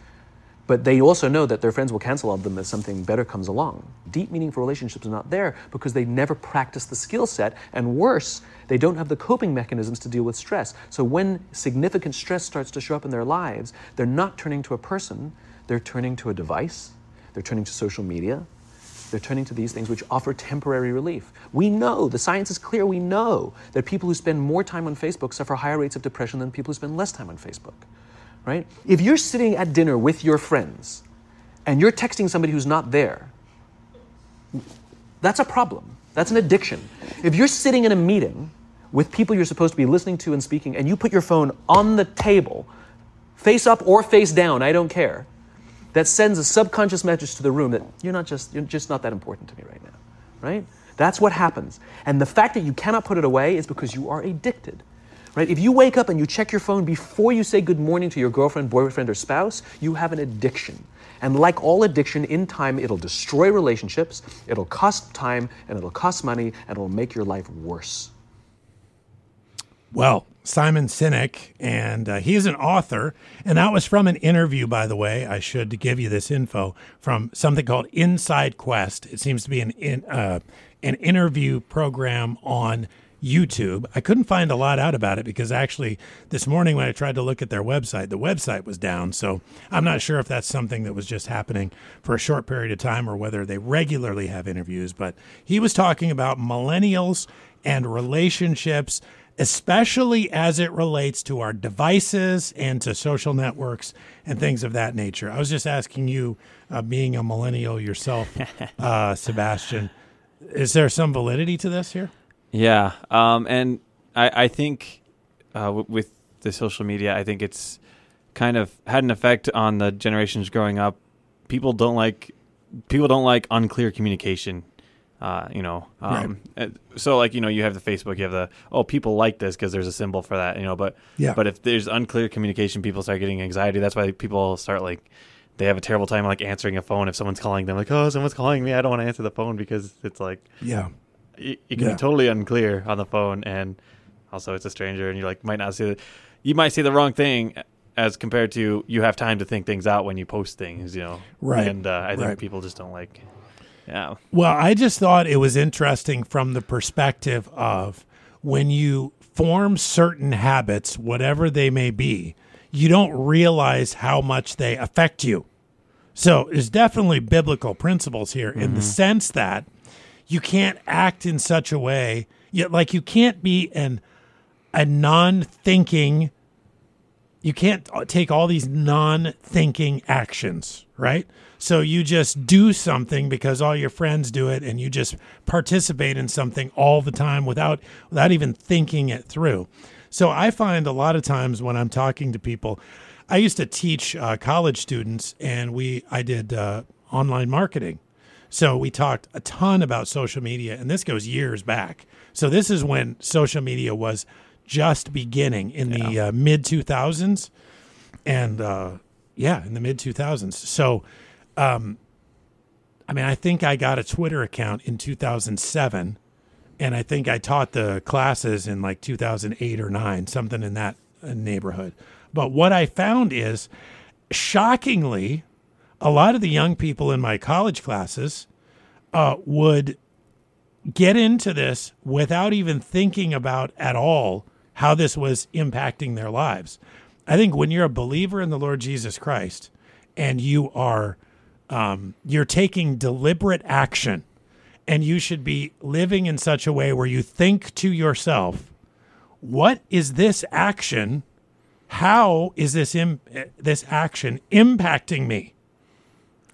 but they also know that their friends will cancel on them as something better comes along. Deep, meaningful relationships are not there because they never practice the skill set, and worse, they don't have the coping mechanisms to deal with stress. So when significant stress starts to show up in their lives, they're not turning to a person, they're turning to a device, they're turning to social media, they're turning to these things which offer temporary relief. We know, the science is clear, we know that people who spend more time on Facebook suffer higher rates of depression than people who spend less time on Facebook right? If you're sitting at dinner with your friends and you're texting somebody who's not there, that's a problem. That's an addiction. If you're sitting in a meeting with people you're supposed to be listening to and speaking, and you put your phone on the table, face up or face down, I don't care, that sends a subconscious message to the room that you're not just you're just not that important to me right now, right? That's what happens. And the fact that you cannot put it away is because you are addicted right? If you wake up and you check your phone before you say good morning to your girlfriend, boyfriend, or spouse, you have an addiction. And like all addiction, in time, it'll destroy relationships, it'll cost time, and it'll cost money, and it'll make your life worse. Well, Simon Sinek, and uh, he's an author. And that was from an interview, by the way. I should give you this info from something called Inside Quest. It seems to be an in, uh, an interview program on YouTube. I couldn't find a lot out about it because actually this morning when I tried to look at their website, the website was down. So I'm not sure if that's something that was just happening for a short period of time or whether they regularly have interviews. But he was talking about millennials and relationships, especially as it relates to our devices and to social networks and things of that nature. I was just asking you, uh, being a millennial yourself, uh, Sebastian, is there some validity to this here? Yeah, um, and I, I think uh, w- with the social media, I think it's kind of had an effect on the generations growing up. People don't like people don't like unclear communication. Uh, you know, um, and so like you know, you have the Facebook, you have the oh, people like this because there's a symbol for that. You know, but Yeah. but if there's unclear communication, people start getting anxiety. That's why people start like they have a terrible time like answering a phone if someone's calling them. Like oh, someone's calling me, I don't want to answer the phone because it's like Yeah. It, it can Yeah. be totally unclear on the phone and also it's a stranger and you like might not see the, you might say the wrong thing as compared to you have time to think things out when you post things you know Right. and uh, i think Right. people just don't like yeah Well, I just thought it was interesting from the perspective of when you form certain habits, whatever they may be, you don't realize how much they affect you. So there's definitely biblical principles here in the sense that you can't act in such a way, yet like you can't be an a non-thinking you can't take all these non-thinking actions, right? So you just do something because all your friends do it and you just participate in something all the time without without even thinking it through. So I find a lot of times when I'm talking to people, I used to teach uh, college students and we I did uh, online marketing. So we talked a ton about social media and this goes years back. So this is when social media was just beginning in the uh, mid 2000s and uh, yeah, in the mid 2000s. So, um, I mean, I think I got a Twitter account in 2007, and I think I taught the classes in like 2008 or nine, something in that uh, neighborhood. But what I found is, shockingly, a lot of the young people in my college classes uh, would get into this without even thinking about at all how this was impacting their lives. I think when you're a believer in the Lord Jesus Christ and you are um, you're taking deliberate action and you should be living in such a way where you think to yourself, what is this action? How is this Im- this action impacting me?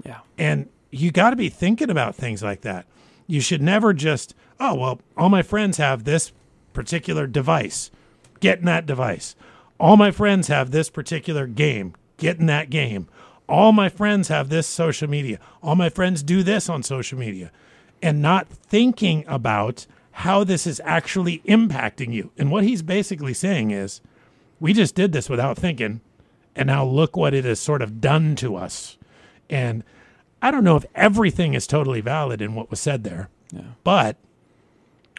Yeah. And you got to be thinking about things like that. You should never just, oh, well, all my friends have this particular device. Get in that device. All my friends have this particular game. Get in that game. All my friends have this social media. All my friends do this on social media. And not thinking about how this is actually impacting you. And what he's basically saying is, we just did this without thinking. And now look what it has sort of done to us. And I don't know if everything is totally valid in what was said there, but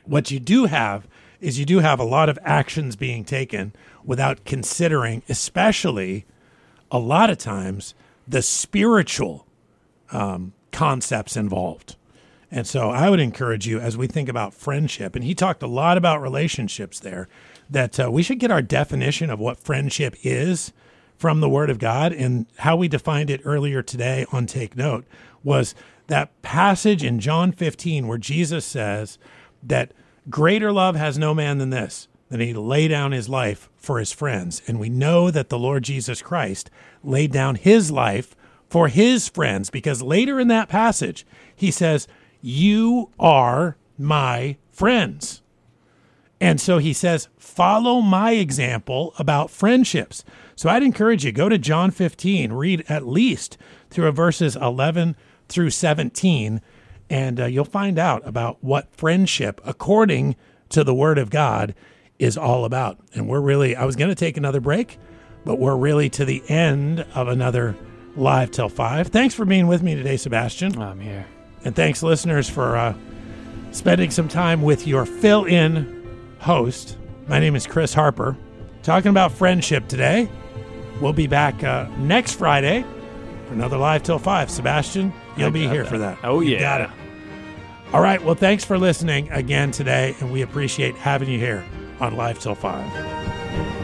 what you do have is you do have a lot of actions being taken without considering, especially a lot of times, the spiritual um, concepts involved. And so I would encourage you as we think about friendship, and he talked a lot about relationships there, that uh, we should get our definition of what friendship is from the Word of God. And how we defined it earlier today on Take Note was that passage in John 15 where Jesus says that greater love has no man than this, that he lay down his life for his friends. And we know that the Lord Jesus Christ laid down his life for his friends because later in that passage, he says, You are my friends. And so he says, follow my example about friendships. So I'd encourage you, go to John 15, read at least through verses 11 through 17, and uh, you'll find out about what friendship, according to the Word of God, is all about. And we're really, I was going to take another break, but we're really to the end of another Live Till 5. Thanks for being with me today, Sebastian. I'm here. And thanks, listeners, for uh, spending some time with your fill in host. My name is Chris Harper, talking about friendship today. We'll be back uh, next Friday for another Live Till 5. Sebastian, you'll be here for that. Oh, You yeah. got it. All right. Well, thanks for listening again today, and we appreciate having you here on Live Till 5.